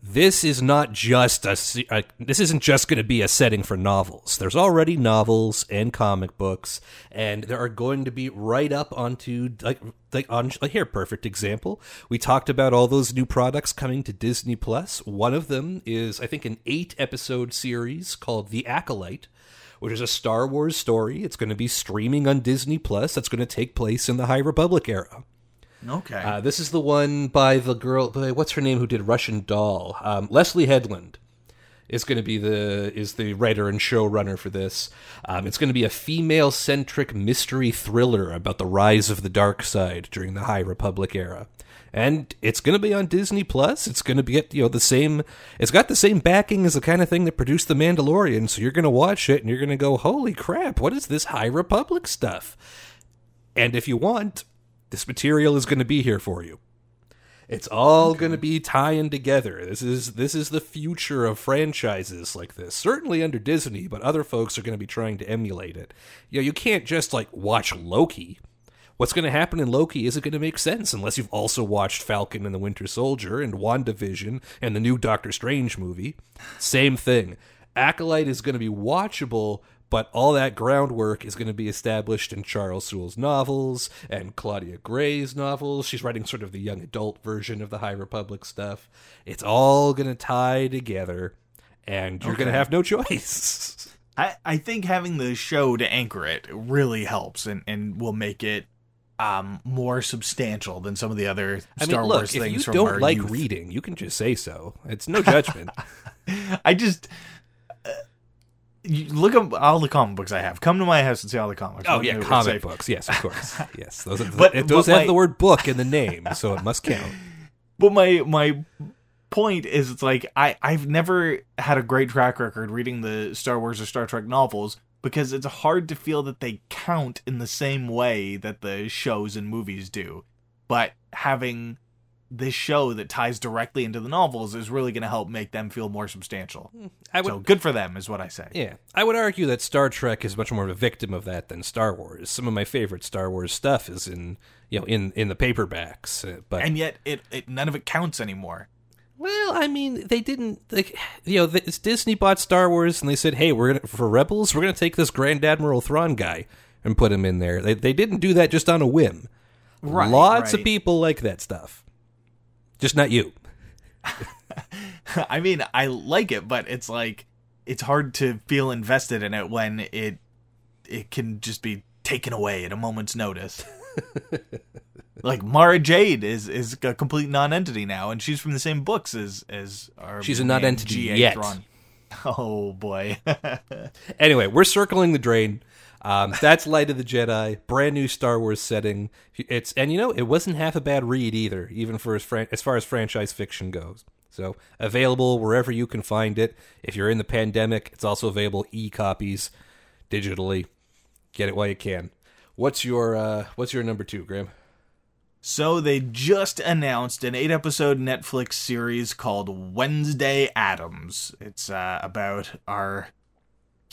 this is not just a, a this isn't just going to be a setting for novels. There's already novels and comic books, and there are going to be right up onto like like on like here perfect example. We talked about all those new products coming to Disney Plus. One of them is I think an eight episode series called The Acolyte which is a Star Wars story. It's going to be streaming on Disney Plus. That's going to take place in the High Republic era. Okay. Uh, this is the one by the girl. By, what's her name? Who did Russian Doll? Um, Leslie Headland is going to be the is the writer and showrunner for this. Um, it's going to be a female centric mystery thriller about the rise of the dark side during the High Republic era. and it's going to be on Disney Plus. It's going to be you know the same. It's got the same backing as the kind of thing that produced The Mandalorian. So you're going to watch it and you're going to go, "Holy crap! What is this High Republic stuff?" And if you want, this material is going to be here for you. It's all okay. going to be tying together. This is this is the future of franchises like this. Certainly under Disney, but other folks are going to be trying to emulate it. You know, you can't just like watch Loki what's going to happen in Loki isn't going to make sense unless you've also watched Falcon and the Winter Soldier and WandaVision and the new Doctor Strange movie. Same thing. Acolyte is going to be watchable, but all that groundwork is going to be established in Charles Soule's novels and Claudia Gray's novels. She's writing sort of the young adult version of the High Republic stuff. It's all going to tie together, and you're okay. going to have no choice. I, I think having the show to anchor it really helps and, and will make it um, more substantial than some of the other Star I mean, look, Wars things. If you don't like youth. reading, you can just say so. It's no judgment. I just look at all the comic books I have. Come to my house and see all the comics. Oh yeah, comic books. Yes, of course. yes, those are the, but, those but have my, the word book in the name, so it must count. But my my point is, it's like I I've never had a great track record reading the Star Wars or Star Trek novels because it's hard to feel that they count in the same way that the shows and movies do. But having this show that ties directly into the novels is really going to help make them feel more substantial. Hmm, I would, so good for them is what I say. Yeah, I would argue that Star Trek is much more of a victim of that than Star Wars. Some of my favorite Star Wars stuff is in you know in in the paperbacks, uh, but and yet it, it none of it counts anymore. Well, I mean, they didn't like you know, it's Disney bought Star Wars and they said, "Hey, we're gonna for Rebels, we're gonna take this Grand Admiral Thrawn guy and put him in there." They they didn't do that just on a whim. Right, Lots right. of people like that stuff, just not you. I mean, I like it, but it's like it's hard to feel invested in it when it it can just be taken away at a moment's notice. like Mara Jade is is a complete non-entity now, and she's from the same books as as our. She's a non-entity yet. Thrawn. Oh boy. anyway, we're circling the drain. Um, that's Light of the Jedi, brand new Star Wars setting. It's and you know it wasn't half a bad read either, even for as, fran- as far as franchise fiction goes. So available wherever you can find it. If you're in the pandemic, it's also available e copies digitally. Get it while you can. What's your uh, What's your number two, Graham? So they just announced an eight-episode Netflix series called Wednesday Addams. It's uh, about our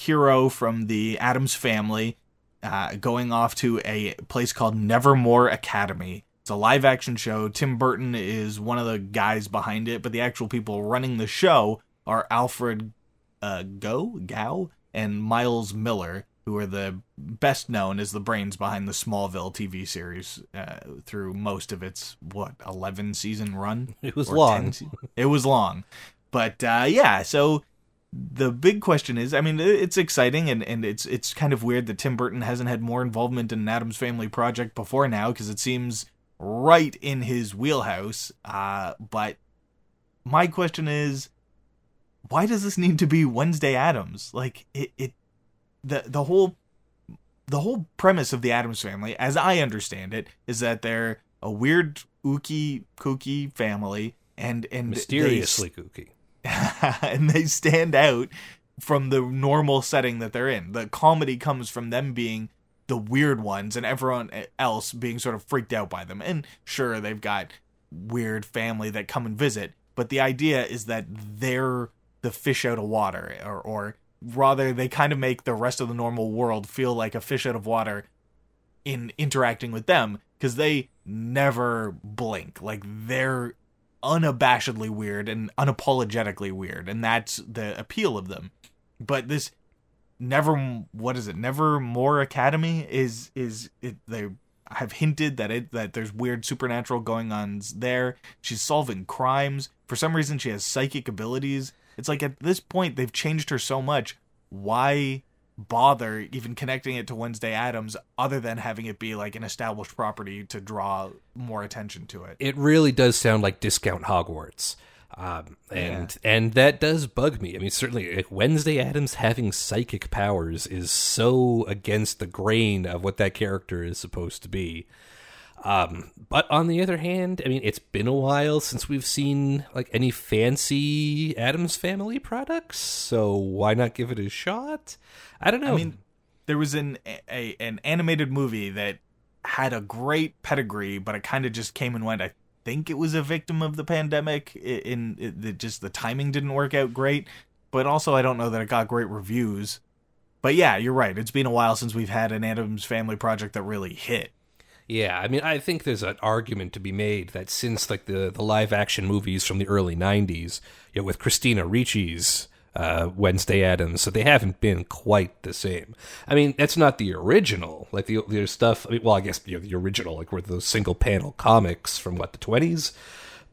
hero from the Addams family uh, going off to a place called Nevermore Academy. It's a live-action show. Tim Burton is one of the guys behind it, but the actual people running the show are Alfred uh, Go Gow and Miles Millar, who are the best known as the brains behind the Smallville TV series uh, through most of its what eleven season run. It was long. it was long, but uh, yeah. So the big question is, I mean, it's exciting and, and it's it's kind of weird that Tim Burton hasn't had more involvement in an Addams Family project before now because it seems right in his wheelhouse. Uh, but my question is, why does this need to be Wednesday Addams Like it, it the the whole the whole premise of the Addams family, as I understand it, is that they're a weird, ooky, kooky family, and and mysteriously they, kooky, and they stand out from the normal setting that they're in. The comedy comes from them being the weird ones, and everyone else being sort of freaked out by them. And sure, they've got weird family that come and visit, but the idea is that they're the fish out of water, or or rather they kind of make the rest of the normal world feel like a fish out of water in interacting with them because they never blink like they're unabashedly weird and unapologetically weird and that's the appeal of them. But this never what is it? Never more academy is is it they have hinted that it that there's weird supernatural going on there. She's solving crimes. For some reason she has psychic abilities. It's like at this point they've changed her so much. Why bother even connecting it to Wednesday Addams other than having it be like an established property to draw more attention to it? It really does sound like discount Hogwarts. Um, and yeah. and that does bug me. I mean, certainly Wednesday Addams having psychic powers is so against the grain of what that character is supposed to be. Um, but on the other hand, I mean, it's been a while since we've seen like any fancy Addams Family products, so why not give it a shot? I don't know. I mean, there was an a, an animated movie that had a great pedigree, but it kind of just came and went. I think it was a victim of the pandemic. In, in it, just the timing didn't work out great, but also I don't know that it got great reviews. But yeah, you're right. It's been a while since we've had an Addams Family project that really hit. Yeah, I mean, I think there's an argument to be made that since like the the live action movies from the early '90s, you know, with Christina Ricci's uh, Wednesday Addams, so they haven't been quite the same. I mean, that's not the original. Like the the stuff. I mean, well, I guess you know, the original, like were those single panel comics from what the 20s,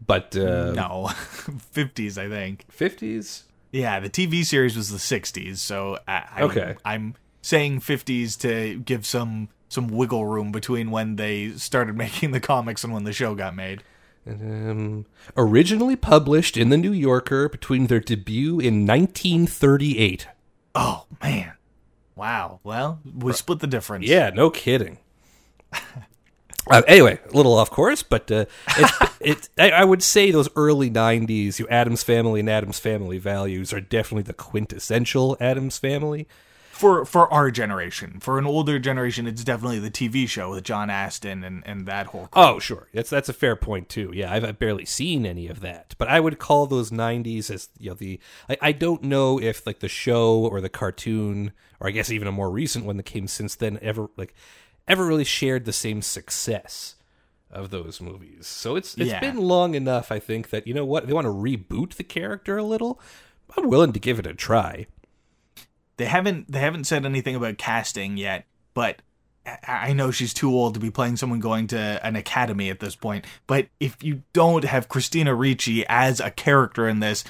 but uh, no, 50s, I think. 50s. Yeah, the TV series was the 60s, so I, I, okay. I'm saying 50s to give some some wiggle room between when they started making the comics and when the show got made. Um, originally published in the New Yorker between their debut in 1938. Oh man, wow. Well, we split the difference. Yeah, no kidding. Uh, anyway, a little off course, but uh, it's, it, I, I would say those early '90s, you Addams Family and Addams Family values are definitely the quintessential Addams Family for for our generation. For an older generation, it's definitely the TV show with John Astin and, and that whole. Oh, sure, that's that's a fair point too. Yeah, I've, I've, barely seen any of that, but I would call those '90s as you know the. I, I don't know if like the show or the cartoon, or I guess even a more recent one that came since then, ever like ever really shared the same success of those movies. So it's it's yeah. been long enough, I think, that you know what they want to reboot the character a little. I'm willing to give it a try. They haven't they haven't said anything about casting yet, but I know she's too old to be playing someone going to an academy at this point. But if you don't have Christina Ricci as a character in this,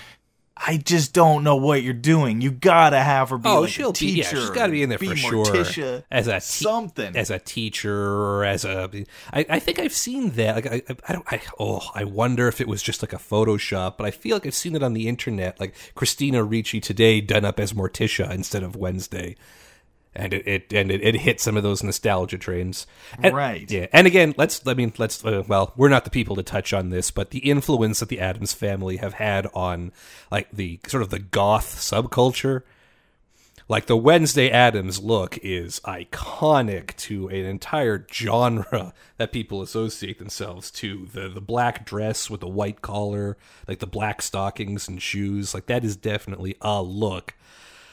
I just don't know what you're doing. You gotta have her be oh, like she'll a teacher. Be, yeah, she's got to be in there for Morticia, sure. As a te- something, as a teacher, or as a. I, I think I've seen that. Like I, I don't. I, oh, I wonder if it was just like a Photoshop, but I feel like I've seen it on the internet. Like Christina Ricci today done up as Morticia instead of Wednesday and it, it and it, it hit some of those nostalgia trains. And, right. Yeah. And again, let's I mean, let's uh, well, we're not the people to touch on this, but the influence that the Addams family have had on like the sort of the goth subculture like the Wednesday Addams look is iconic to an entire genre that people associate themselves to. The the black dress with the white collar, like the black stockings and shoes, like that is definitely a look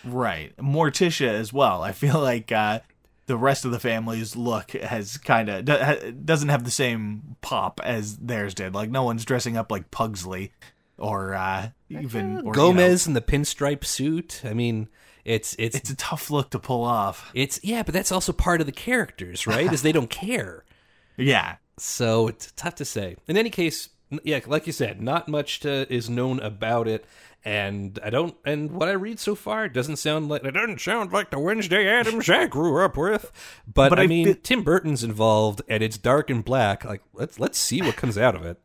Right. Morticia as well. I feel like uh, the rest of the family's look has kind of doesn't have the same pop as theirs did. Like no one's dressing up like Pugsley or uh, even or, Gomez you know, in the pinstripe suit. I mean, it's it's it's a tough look to pull off. It's yeah, but that's also part of the characters, right? is they don't care. Yeah. So it's tough to say. In any case, yeah, like you said, not much to, is known about it and I don't. And what I read so far doesn't sound like it doesn't sound like the Wednesday Addams I grew up with. But, but I, I mean, Tim Burton's involved, and it's dark and black. Like let's let's see what comes out of it.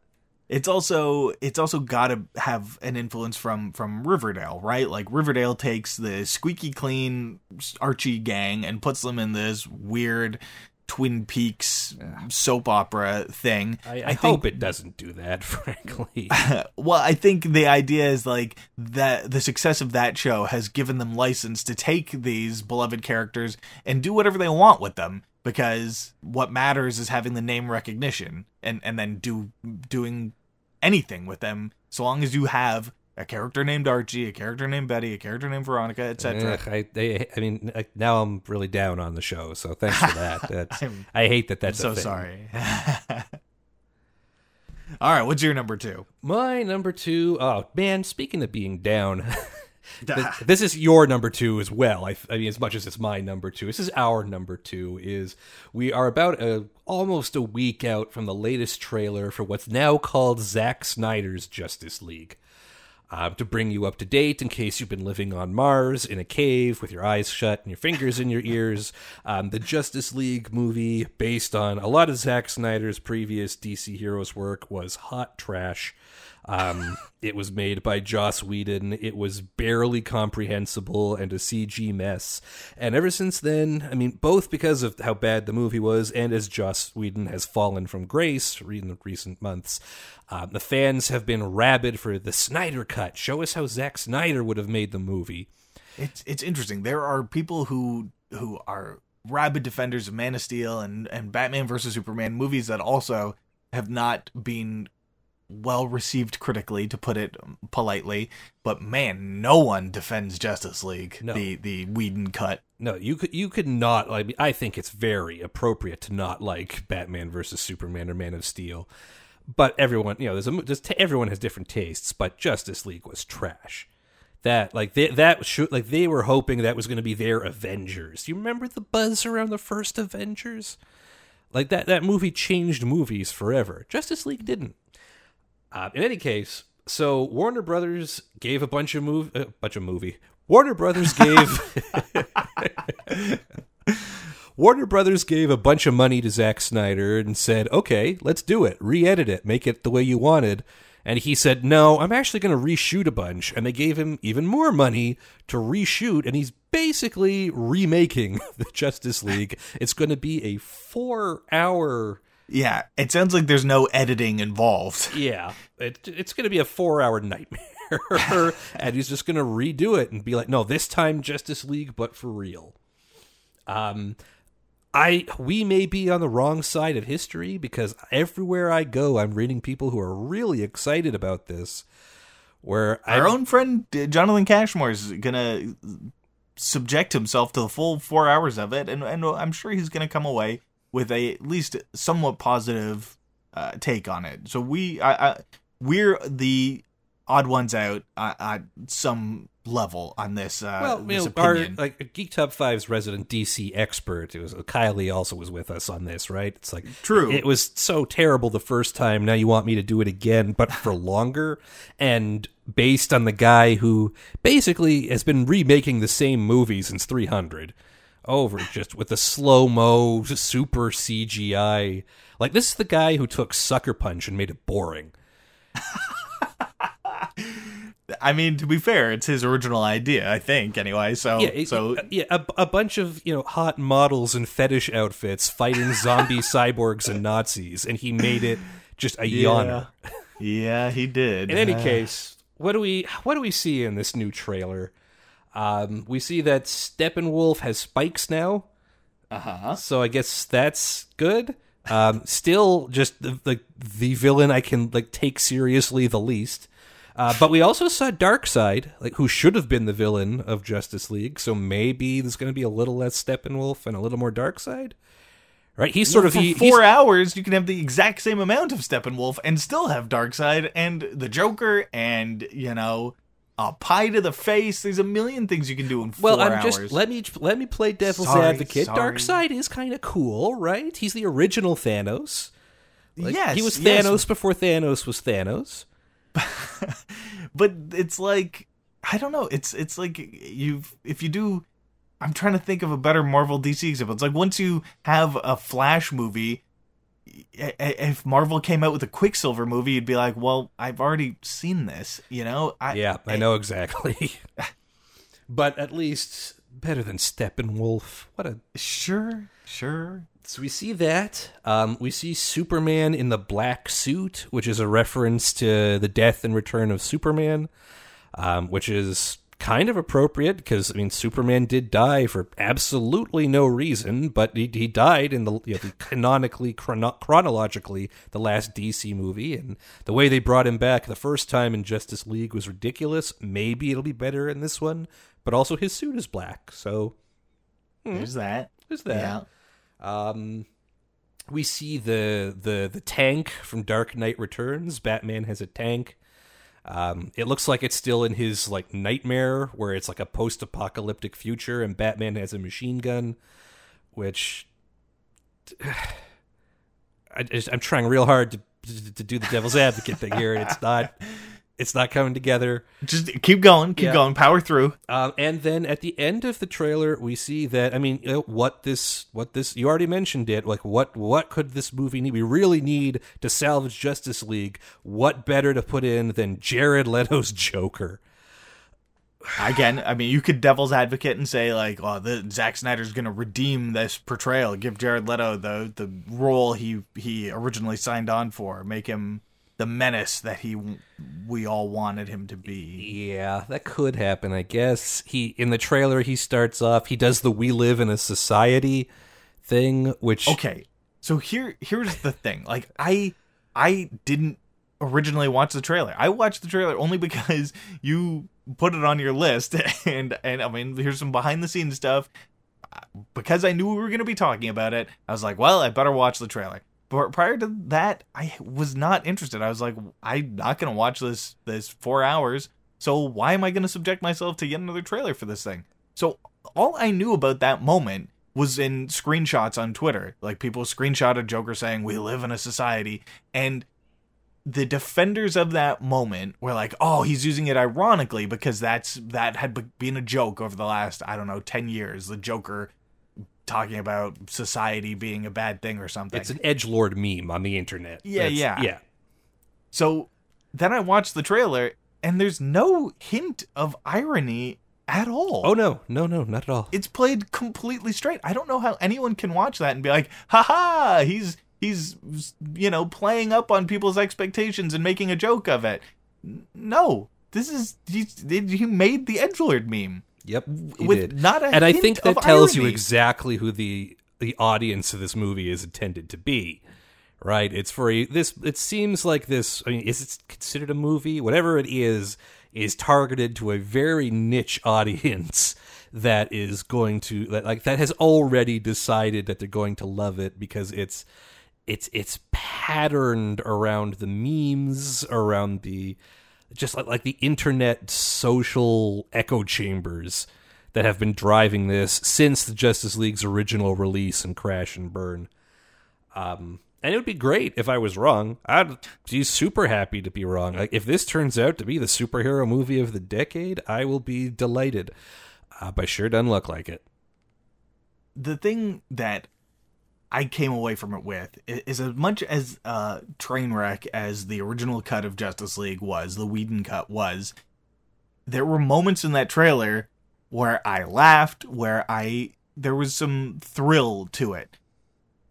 It's also it's also got to have an influence from from Riverdale, right? Like Riverdale takes the squeaky clean Archie gang and puts them in this weird Twin Peaks soap opera thing. I, I, I hope it doesn't do that, frankly. well, I think the idea is like that the success of that show has given them license to take these beloved characters and do whatever they want with them because what matters is having the name recognition and and then do doing anything with them so long as you have a character named Archie, a character named Betty, a character named Veronica, etc. I, I, I mean, now I'm really down on the show, so thanks for that. I hate that. That's I'm so sorry. All right, what's your number two? My number two. Oh man, speaking of being down. this is your number two as well. I, I, mean, as much as it's my number two, this is our number two. Is we are about a almost a week out from the latest trailer for what's now called Zack Snyder's Justice League uh, to bring you up to date in case you've been living on Mars in a cave with your eyes shut and your fingers in your ears. Um, the Justice League movie, based on a lot of Zack Snyder's previous DC Heroes work, was hot trash. Um, it was made by Joss Whedon. It was barely comprehensible and a CG mess. And ever since then, I mean, both because of how bad the movie was and as Joss Whedon has fallen from grace in the recent months, um, the fans have been rabid for the Snyder cut. Show us how Zack Snyder would have made the movie. It's it's interesting. There are people who who are rabid defenders of Man of Steel and and Batman versus Superman movies that also have not been well received critically, to put it politely. But man, no one defends Justice League, No. the the Whedon cut. No, you could you could not. I mean, I think it's very appropriate to not like Batman versus Superman or Man of Steel, but everyone, you know, there's a there's t- everyone has different tastes. But Justice League was trash. That like they, that should like they were hoping that was going to be their Avengers. You remember the buzz around the first Avengers? Like that that movie changed movies forever. Justice League didn't. Uh, in any case, so Warner Brothers gave a bunch of move a bunch of movie. Warner Brothers gave Warner Brothers gave a bunch of money to Zack Snyder and said, "Okay, let's do it. Re-edit it. Make it the way you wanted." And he said, "No, I'm actually going to reshoot a bunch." And they gave him even more money to reshoot, and he's basically remaking the Justice League. It's going to be a 4-hour Yeah, it sounds like there's no editing involved. yeah, it, it's going to be a four-hour nightmare, and he's just going to redo it and be like, "No, this time Justice League, but for real." Um, I we may be on the wrong side of history because everywhere I go, I'm reading people who are really excited about this. Where Our I own friend uh, Jonathan Cashmore is gonna subject himself to the full four hours of it, and, and I'm sure he's gonna come away with a at least somewhat positive uh, take on it. So we, I, I, we're the odd ones out uh, at some level on this. Uh, well, you this know, our like Geek Top 5's resident DC expert, it was Kylie, also was with us on this, right? It's like True. It was so terrible the first time. Now you want me to do it again, but for longer, and based on the guy who basically has been remaking the same movie since 300 over just with the slow mo, super CGI. Like this is the guy who took Sucker Punch and made it boring. I mean, to be fair, it's his original idea, I think. Anyway, so yeah, it- so uh, yeah, a, a bunch of you know hot models in fetish outfits fighting zombie cyborgs and Nazis, and he made it just a yawner. yeah, he did. In any case, what do we what do we see in this new trailer? Um, we see that Steppenwolf has spikes now, uh huh. so I guess that's good. Um, still, just the, the the villain I can like take seriously the least. Uh, but we also saw Darkseid, like who should have been the villain of Justice League. So maybe there's going to be a little less Steppenwolf and a little more Darkseid. Right? He's sort of for he, four hours, you can have the exact same amount of Steppenwolf and still have Darkseid and the Joker and you know a pie to the face. There's a million things you can do in four well, I'm hours. just let me let me play devil's Sorry, advocate. sorry. Darkseid is kind of cool, right? He's the original Thanos. Like, yes, he was yes, Thanos before Thanos was Thanos. but it's like I don't know. It's it's like you if you do. I'm trying to think of a better Marvel DC example. It's like once you have a Flash movie. If Marvel came out with a Quicksilver movie, you'd be like, "Well, I've already seen this," you know. I, Yeah, I know exactly. but at least better than Steppenwolf. What a Sure, sure. So we see that. Um, we see Superman in the black suit, which is a reference to the death and return of Superman, um, which is kind of appropriate because I mean Superman did die for absolutely no reason, but he, he died in the, you know, the canonically chrono- chronologically the last DC movie, and the way they brought him back the first time in Justice League was ridiculous. Maybe it'll be better in this one, but also his suit is black, so There's that. there's that. Yeah. Um, we see the the the tank from Dark Knight Returns. Batman has a tank. Um, it looks like it's still in his like nightmare, where it's like a post-apocalyptic future, and Batman has a machine gun, which I I'm trying real hard to to do the devil's advocate thing here, and it's not It's not coming together. Just keep going, keep Yeah. going, power through. Um, and then at the end of the trailer, we see that I mean, you know, what this, what this, you already mentioned it. Like, what, what could this movie need? We really need to salvage Justice League. What better to put in than Jared Leto's Joker? Again, I mean, you could devil's advocate and say like, "Oh, the Zack Snyder's going to redeem this portrayal, give Jared Leto the the role he he originally signed on for, make him the menace that he we all wanted him to be." Yeah, that could happen. I guess he in the trailer he starts off. He does the "We live in a society" thing, which Okay, so here here's the thing. Like, I I didn't originally watch the trailer. I watched the trailer only because you put it on your list, and and I mean, here's some behind the scenes stuff. Because I knew we were going to be talking about it, I was like, well, I better watch the trailer. But prior to that, I was not interested. I was like, I'm not going to watch this this four hours. So why am I going to subject myself to yet another trailer for this thing? So all I knew about that moment was in screenshots on Twitter. Like people screenshotted Joker saying, "We live in a society," and the defenders of that moment were like, "Oh, he's using it ironically because that's that had been a joke over the last I don't know ten years." The Joker talking about society being a bad thing or something. it's an edge lord meme on the internet. Yeah, That's- yeah. yeah. so then I watched the trailer, and there's no hint of irony at all. Oh no, no, no, not at all. it's played completely straight. I don't know how anyone can watch that and be like, "Ha ha, he's he's you know playing up on people's expectations and making a joke of it." No, this is he, he made the edgelord meme Yep, with did. not a and I think that tells you exactly who the the audience of this movie is intended to be. Right? It's for a, this. It seems like this. I mean, is it considered a movie? Whatever it is, is targeted to a very niche audience that is going to that like that has already decided that they're going to love it because it's it's it's patterned around the memes around the just like, like the internet social echo chambers that have been driving this since the Justice League's original release and crash and burn. Um, and it would be great if I was wrong. I'd be super happy to be wrong. Like if this turns out to be the superhero movie of the decade, I will be delighted. Uh, but sure doesn't look like it. the thing that I came away from it with is as much as uh train wreck as the original cut of Justice League was, the Whedon cut was, there were moments in that trailer where I laughed, where I there was some thrill to it.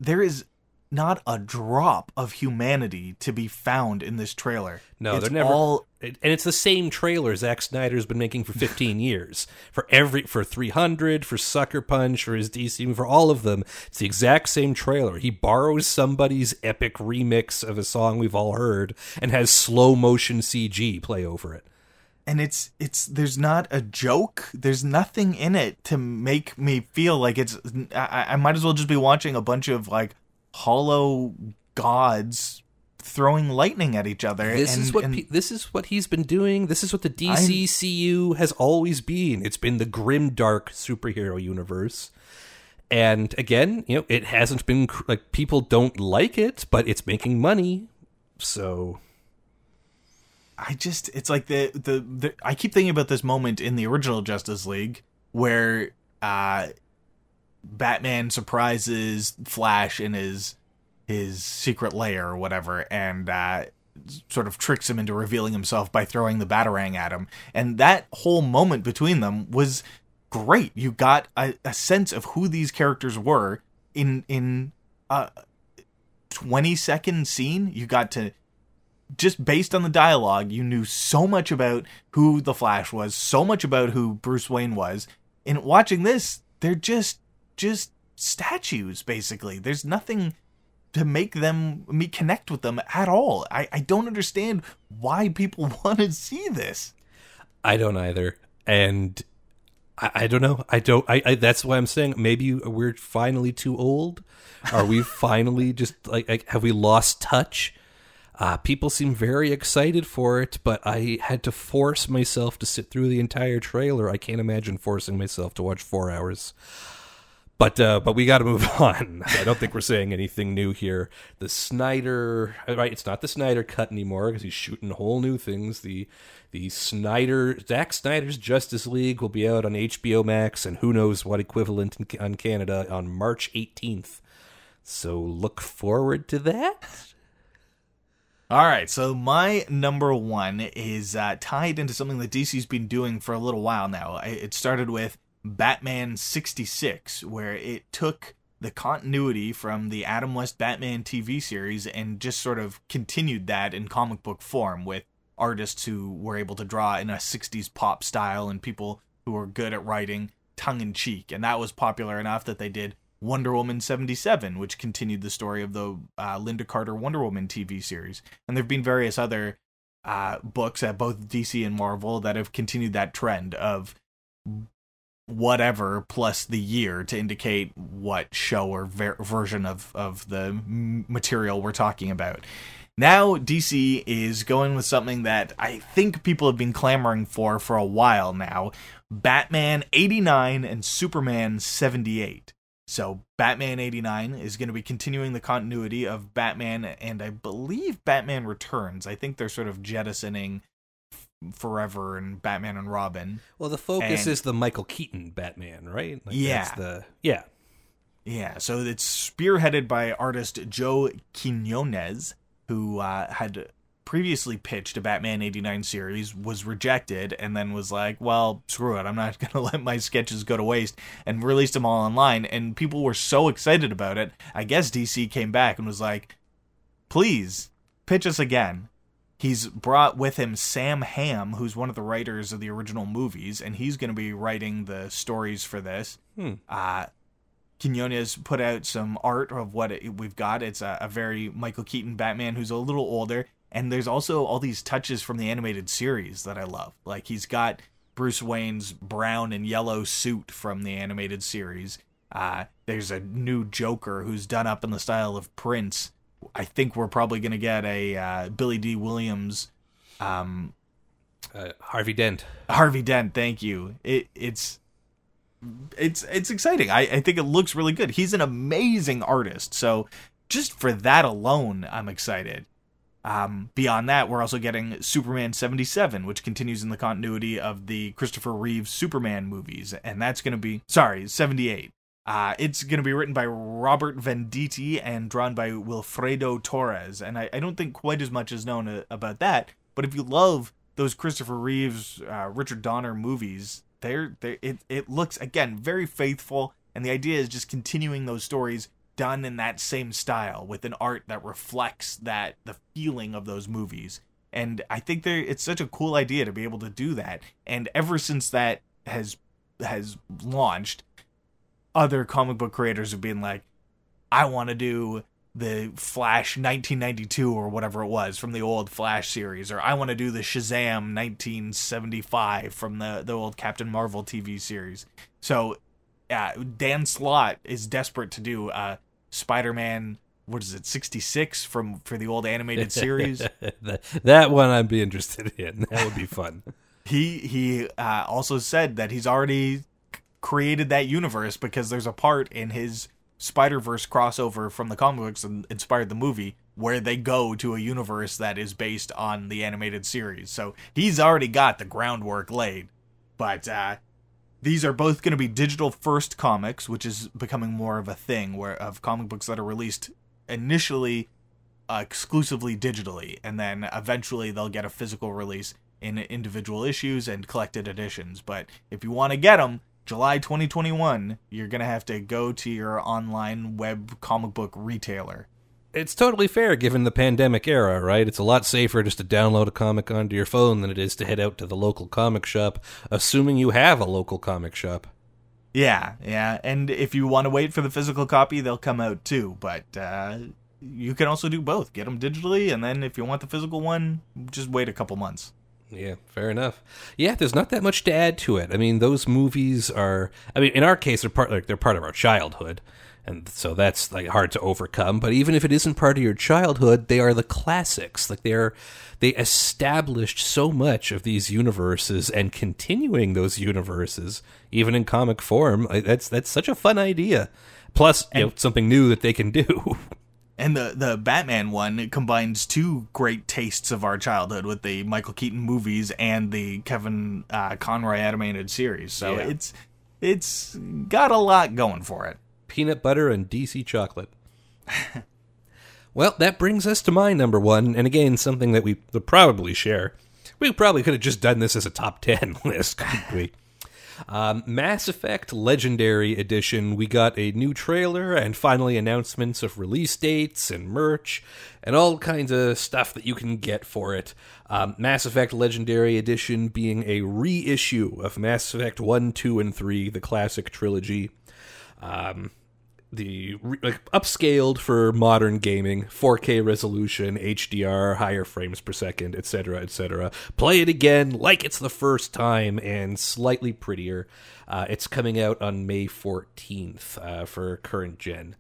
There is not a drop of humanity to be found in this trailer. No, it's they're never. all and it's the same trailer Zack Snyder's been making for 15 years. For every for 300, for Sucker Punch, for his DC, for all of them, it's the exact same trailer. He borrows somebody's epic remix of a song we've all heard and has slow motion CG play over it. and it's it's there's not a joke there's nothing in it to make me feel like it's I, I might as well just be watching a bunch of like hollow gods throwing lightning at each other This and, is what and pe- this is what he's been doing. This is what the DCCU has always been. It's been the grim dark superhero universe. And again, you know, it hasn't been like people don't like it, but it's making money. So I just it's like the, the the I keep thinking about this moment in the original Justice League where uh Batman surprises Flash in his his secret lair or whatever and uh sort of tricks him into revealing himself by throwing the batarang at him. And that whole moment between them was great. You got a, a sense of who these characters were in in a 20 second scene. You got to just based on the dialogue, you knew so much about who the Flash was, so much about who Bruce Wayne was. And watching this, they're just just statues basically. There's nothing to make them me connect with them at all. I, I don't understand why people want to see this. I don't either. And I, I don't know. I don't. I, I. That's why I'm saying maybe we're finally too old. Are we finally just like, like have we lost touch? Uh, people seem very excited for it, but I had to force myself to sit through the entire trailer. I can't imagine forcing myself to watch four hours. But uh, but we got to move on. I don't think we're saying anything new here. The Snyder, uh, right? It's not the Snyder cut anymore because he's shooting whole new things. The the Snyder Zack Snyder's Justice League will be out on HBO Max and who knows what equivalent in, on Canada on March 18th. So look forward to that. All right, so my number one is uh, tied into something that DC's been doing for a little while now. It started with Batman 66, where it took the continuity from the Adam West Batman TV series and just sort of continued that in comic book form with artists who were able to draw in a 60s pop style and people who were good at writing tongue in cheek. And that was popular enough that they did Wonder Woman 77, which continued the story of the uh, Lynda Carter Wonder Woman TV series. And there have been various other uh, books at both DC and Marvel that have continued that trend of whatever plus the year to indicate what show or ver- version of, of the material we're talking about. Now, DC is going with something that I think people have been clamoring for for a while now Batman 89 and Superman 78. So, Batman 89 is going to be continuing the continuity of Batman and I believe Batman Returns. I think they're sort of jettisoning Forever and Batman and Robin. Well, the focus and, is the Michael Keaton Batman, right? Like yeah. the yeah. Yeah, so it's spearheaded by artist Joe Quinones, who uh, had previously pitched a Batman 89 series, was rejected, and then was like, well, screw it, I'm not going to let my sketches go to waste, and released them all online. And people were so excited about it. I guess DC came back and was like, please, pitch us again. He's brought with him Sam Hamm, who's one of the writers of the original movies, and he's going to be writing the stories for this. Hmm. Uh, Quinones put out some art of what it, we've got. It's a, a, very Michael Keaton Batman who's a little older, and there's also all these touches from the animated series that I love. Like he's got Bruce Wayne's brown and yellow suit from the animated series. Uh, there's a new Joker who's done up in the style of Prince. I think we're probably going to get a uh, Billy Dee Williams, um, uh, Harvey Dent. Harvey Dent, thank you. It, it's it's it's exciting. I, I think it looks really good. He's an amazing artist. So just for that alone, I'm excited. Um, beyond that, we're also getting Superman 77, which continues in the continuity of the Christopher Reeves Superman movies, and that's going to be sorry 78. Uh, it's going to be written by Robert Venditti and drawn by Wilfredo Torres, and I, I don't think quite as much is known a, uh, about that. But if you love those Christopher Reeves, uh, Richard Donner movies, they're, they it, it looks again very faithful, and the idea is just continuing those stories done in that same style with an art that reflects that the feeling of those movies. And I think it's such a cool idea to be able to do that. And ever since that has has launched, other comic book creators have been like, I want to do the Flash 1992 or whatever it was from the old Flash series, or I want to do the Shazam 1975 from the the old Captain Marvel TV series. So, uh, Dan Slott is desperate to do uh, Spider-Man. What is it, 66 from for the old animated series? that, that one I'd be interested in. That would be fun. he he uh, also said that he's already created that universe because there's a part in his Spider Verse crossover from the comic books and inspired the movie where they go to a universe that is based on the animated series. So he's already got the groundwork laid. But uh, these are both going to be digital first comics, which is becoming more of a thing where of comic books that are released initially uh, exclusively digitally, and then eventually they'll get a physical release in individual issues and collected editions. But if you want to get them, July 2021, you're going to have to go to your online web comic book retailer. It's totally fair given the pandemic era, right? It's a lot safer just to download a comic onto your phone than it is to head out to the local comic shop, assuming you have a local comic shop. Yeah, yeah. And if you want to wait for the physical copy, they'll come out too. But uh, you can also do both. Get them digitally, and then if you want the physical one, just wait a couple months. Yeah, fair enough. Yeah, there's not that much to add to it. I mean, those movies are. I mean, in our case, they're part like they're part of our childhood, and so that's like hard to overcome. But even if it isn't part of your childhood, they are the classics. Like they're they established so much of these universes and continuing those universes, even in comic form. That's that's such a fun idea. Plus, you know, something new that they can do. And the the Batman one it combines two great tastes of our childhood with the Michael Keaton movies and the Kevin uh, Conroy animated series. So Yeah. it's it's got a lot going for it. peanut butter and DC chocolate. well, that brings us to my number one, and again, something that we would probably share. We probably could have just done this as a top 10 list, couldn't we? Um, Mass Effect Legendary Edition. We got a new trailer and finally announcements of release dates and merch and all kinds of stuff that you can get for it. Um, Mass Effect Legendary Edition being a reissue of Mass Effect 1, 2, and 3, the classic trilogy um, the like upscaled for modern gaming 4k resolution hdr higher frames per second etc etc play it again like it's the first time and slightly prettier uh, it's coming out on may 14th uh, for current gen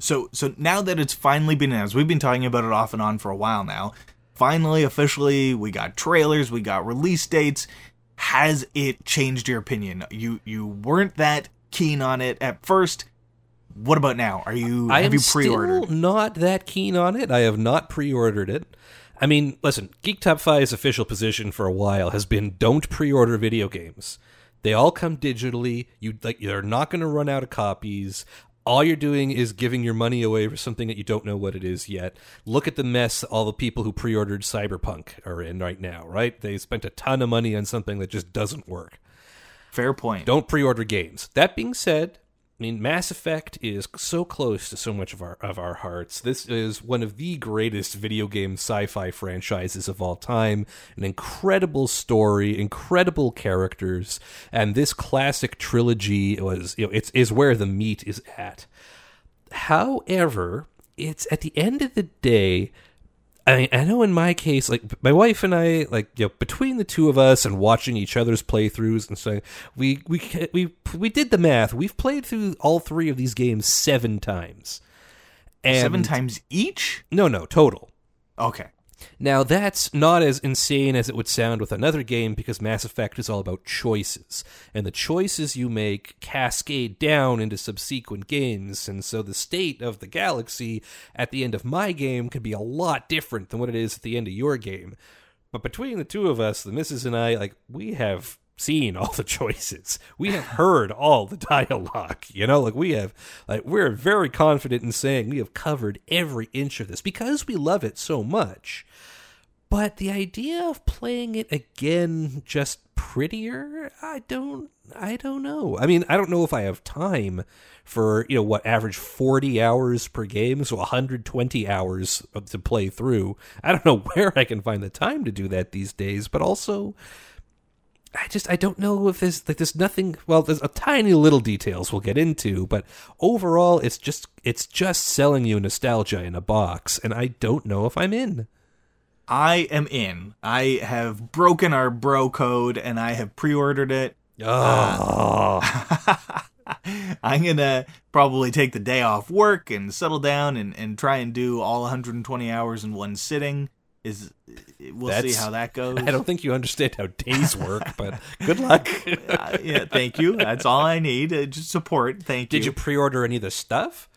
So so now that it's finally been announced, we've been talking about it off and on for a while now. Finally, officially, we got trailers, we got release dates. Has it changed your opinion? You you weren't that keen on it at first. What about now? Are you I have am you pre-ordered? still not that keen on it. I have not pre-ordered it. I mean, listen, Geek Top 5's official position for a while has been don't pre-order video games. They all come digitally. You like you're not going to run out of copies. All you're doing is giving your money away for something that you don't know what it is yet. Look at the mess all the people who pre-ordered Cyberpunk are in right now, right? They spent a ton of money on something that just doesn't work. Fair point. Don't pre-order games. That being said, I mean Mass Effect is so close to so much of our of our hearts. This is one of the greatest video game sci-fi franchises of all time. An incredible story, incredible characters, and this classic trilogy was you know it's is where the meat is at. However, it's at the end of the day I I know in my case, like my wife and I, like you know, between the two of us and watching each other's playthroughs and stuff, we we we we did the math. We've played through all three of these games seven times. And Seven times each? No, no, total. Okay. Now, that's not as insane as it would sound with another game because Mass Effect is all about choices. And the choices you make cascade down into subsequent games. And so the state of the galaxy at the end of my game could be a lot different than what it is at the end of your game. But between the two of us, the missus and I, like, we have seen all the choices. We have heard all the dialogue. You know, like we have like we're very confident in saying we have covered every inch of this because we love it so much. But the idea of playing it again just prettier, I don't I don't know. I mean, I don't know if I have time for, you know, what average 40 hours per game, so 120 hours to play through. I don't know where I can find the time to do that these days, but also I just I don't know if there's like there's nothing well there's a tiny little details we'll get into but overall it's just it's just selling you nostalgia in a box and I don't know if I'm in. I am in. I have broken our bro code and I have pre-ordered it. Oh, I'm gonna probably take the day off work and settle down and, and try and do all 120 hours in one sitting. Is we'll see how that goes. I don't think you understand how days work, but good luck. Uh, yeah, thank you. That's all I need. Uh, just support. Thank Did you. Did you pre-order any of the stuff?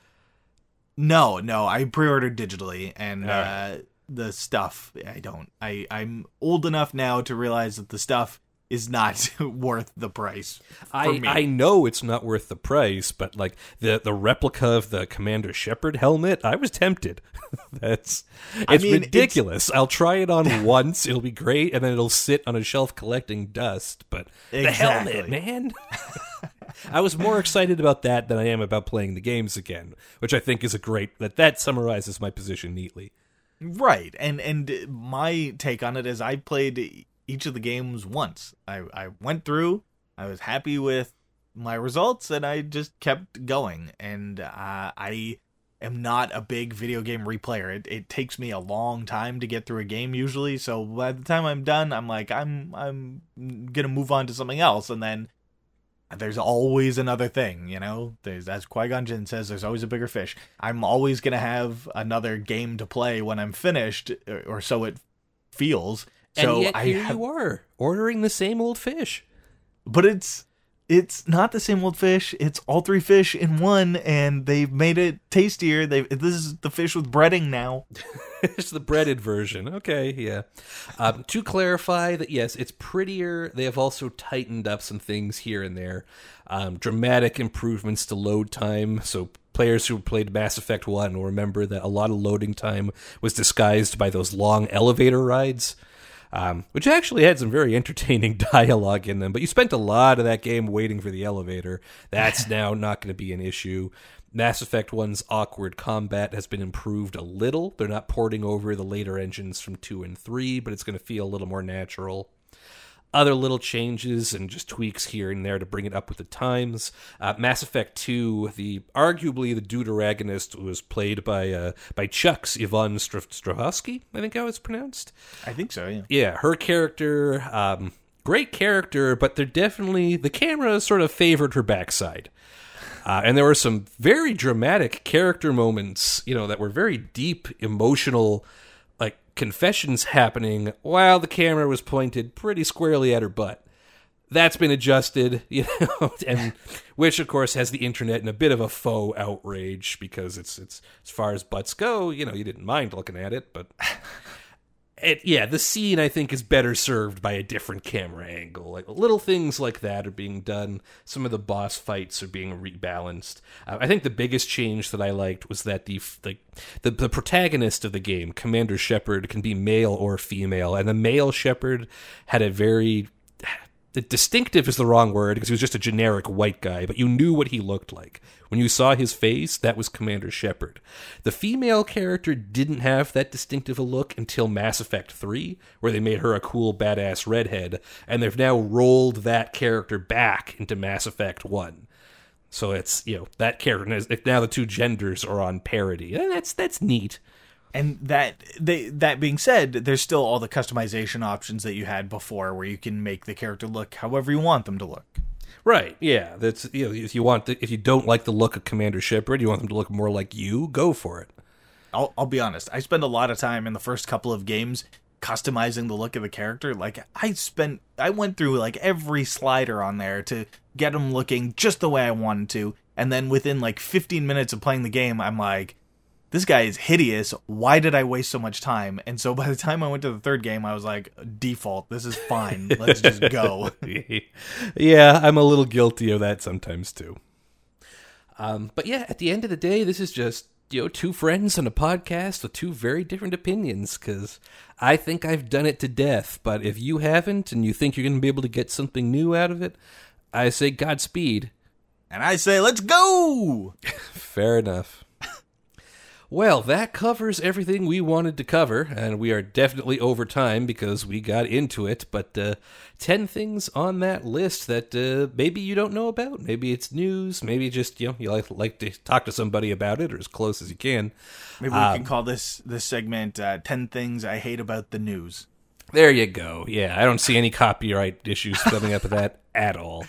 No, no. I pre-ordered digitally, and All uh, the stuff I don't. I I'm old enough now to realize that the stuff is not worth the price. For I, me. I know it's not worth the price, but like the the replica of the Commander Shepard helmet, I was tempted. That's I it's mean, it's- ridiculous. I'll try it on once, it'll be great, and then it'll sit on a shelf collecting dust. But the helmet, man. I was more excited about that than I am about playing the games again, which I think is a great that that summarizes my position neatly. Right, and and my take on it is I played each of the games once. I I went through. I was happy with my results, and I just kept going. And uh, I am not a big video game replayer. It it takes me a long time to get through a game usually. So by the time I'm done, I'm like I'm I'm gonna move on to something else, and then there's always another thing, you know. There's as Qui Gon Jinn says, there's always a bigger fish. I'm always gonna have another game to play when I'm finished, or, or so it feels. So and yet I here have, you are ordering the same old fish. but it's it's not the same old fish. It's all three fish in one, and they've made it tastier. They this is the fish with breading now. it's the breaded version. Okay, yeah. Um, to clarify that, yes, it's prettier. They have also tightened up some things here and there. Um, dramatic improvements to load time. So players who played Mass Effect One will remember that a lot of loading time was disguised by those long elevator rides. Um, which actually had some very entertaining dialogue in them, but you spent a lot of that game waiting for the elevator. That's now not going to be an issue. Mass Effect 1's awkward combat has been improved a little. They're not porting over the later engines from 2 and 3, but it's going to feel a little more natural. Other little changes and just tweaks here and there to bring it up with the times. Uh, Mass Effect 2, the arguably the deuteragonist was played by uh, by Chuck's Yvonne Str- Strahovski, I think how it's pronounced. I think so. Yeah. Yeah, her character, um, great character, but they're definitely the camera sort of favored her backside. Uh, and there were some very dramatic character moments, you know, that were very deep, emotional, confessions happening while the camera was pointed pretty squarely at her butt. That's been adjusted, you know, and which of course has the internet in a bit of a faux outrage because it's it's as far as butts go, you know, you didn't mind looking at it, but it, yeah, the scene I think is better served by a different camera angle. Like little things like that are being done. Some of the boss fights are being rebalanced. Uh, I think the biggest change that I liked was that the the the, the protagonist of the game, Commander Shepard, can be male or female, and the male Shepard had a very the distinctive is the wrong word because he was just a generic white guy, but you knew what he looked like. When you saw his face, that was Commander Shepard. The female character didn't have that distinctive a look until Mass Effect 3, where they made her a cool, badass redhead, and they've now rolled that character back into Mass Effect 1. So it's, you know, that character, now the two genders are on parity. And that's, that's neat. And that they that being said, there's still all the customization options that you had before, where you can make the character look however you want them to look. Right. Yeah. That's you know, if you want the, if you don't like the look of Commander Shepard, you want them to look more like you, go for it. I'll I'll be honest. I spend a lot of time in the first couple of games customizing the look of the character. Like I spent I went through like every slider on there to get them looking just the way I wanted to. And then within like 15 minutes of playing the game, I'm like this guy is hideous. Why did I waste so much time? And so by the time I went to the third game, I was like, default, this is fine. Let's just go. yeah, I'm a little guilty of that sometimes too. Um, but yeah, at the end of the day, this is just you know two friends on a podcast with two very different opinions. Because I think I've done it to death, but if you haven't and you think you're going to be able to get something new out of it, I say Godspeed. And I say, let's go. Fair enough. Well, that covers everything we wanted to cover, and we are definitely over time because we got into it. But uh, 10 things on that list that uh, maybe you don't know about. Maybe it's news. Maybe just, you know, you like, like to talk to somebody about it or as close as you can. Maybe we um, can call this, this segment uh, 10 Things I Hate About the News. There you go. Yeah, I don't see any copyright issues coming up with that at all.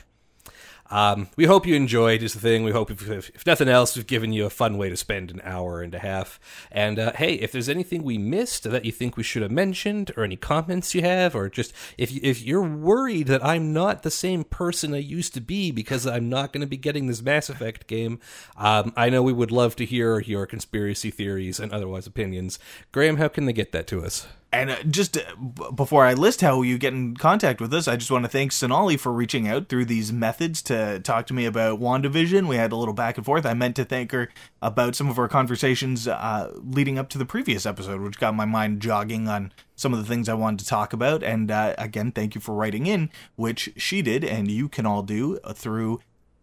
Um, we hope you enjoyed is the thing. We hope, if, if, nothing else, we've given you a fun way to spend an hour and a half. And uh, hey, if there's anything we missed that you think we should have mentioned, or any comments you have, or just if you, if you're worried that I'm not the same person I used to be because I'm not going to be getting this Mass Effect game, um, I know we would love to hear your conspiracy theories and otherwise opinions. Graham, how can they get that to us? And uh, just uh, before I list how you get in contact with us, I just want to thank Sonali for reaching out through these methods to talk to me about WandaVision. We had a little back and forth. I meant to thank her about some of our conversations uh, leading up to the previous episode, which got my mind jogging on some of the things I wanted to talk about. And uh, again, thank you for writing in, which she did, and you can all do through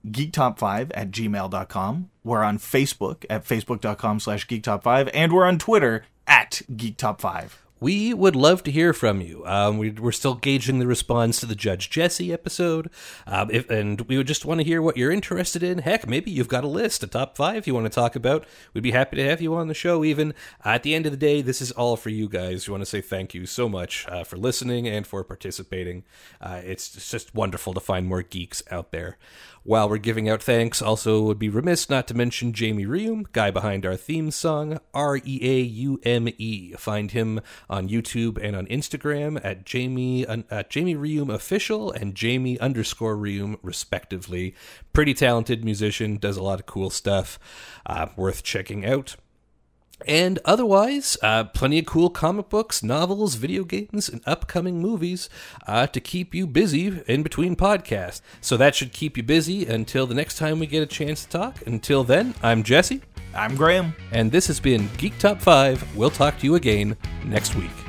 geektop5 at gmail.com. We're on Facebook at facebook.com slash geektop5, and we're on Twitter at geektop5 we would love to hear from you. Um, we, are still gauging the response to the Judge Jesse episode, um, if, and we would just want to hear what you're interested in. Heck, maybe you've got a list, a top five you want to talk about. We'd be happy to have you on the show. Even at the end of the day, this is all for you guys. We want to say thank you so much uh, for listening and for participating. Uh, it's, it's just wonderful to find more geeks out there. While we're giving out thanks, also would be remiss not to mention Jamie Reaume, guy behind our theme song, R E A U M E. Find him on YouTube and on Instagram at Jamie at Jamie Reaume official and Jamie underscore Reaume respectively. Pretty talented musician, does a lot of cool stuff, uh, worth checking out. And otherwise, uh, plenty of cool comic books, novels, video games, and upcoming movies uh, to keep you busy in between podcasts. So that should keep you busy until the next time we get a chance to talk. Until then, I'm Jesse. I'm Graham. And this has been Geek Top 5. We'll talk to you again next week.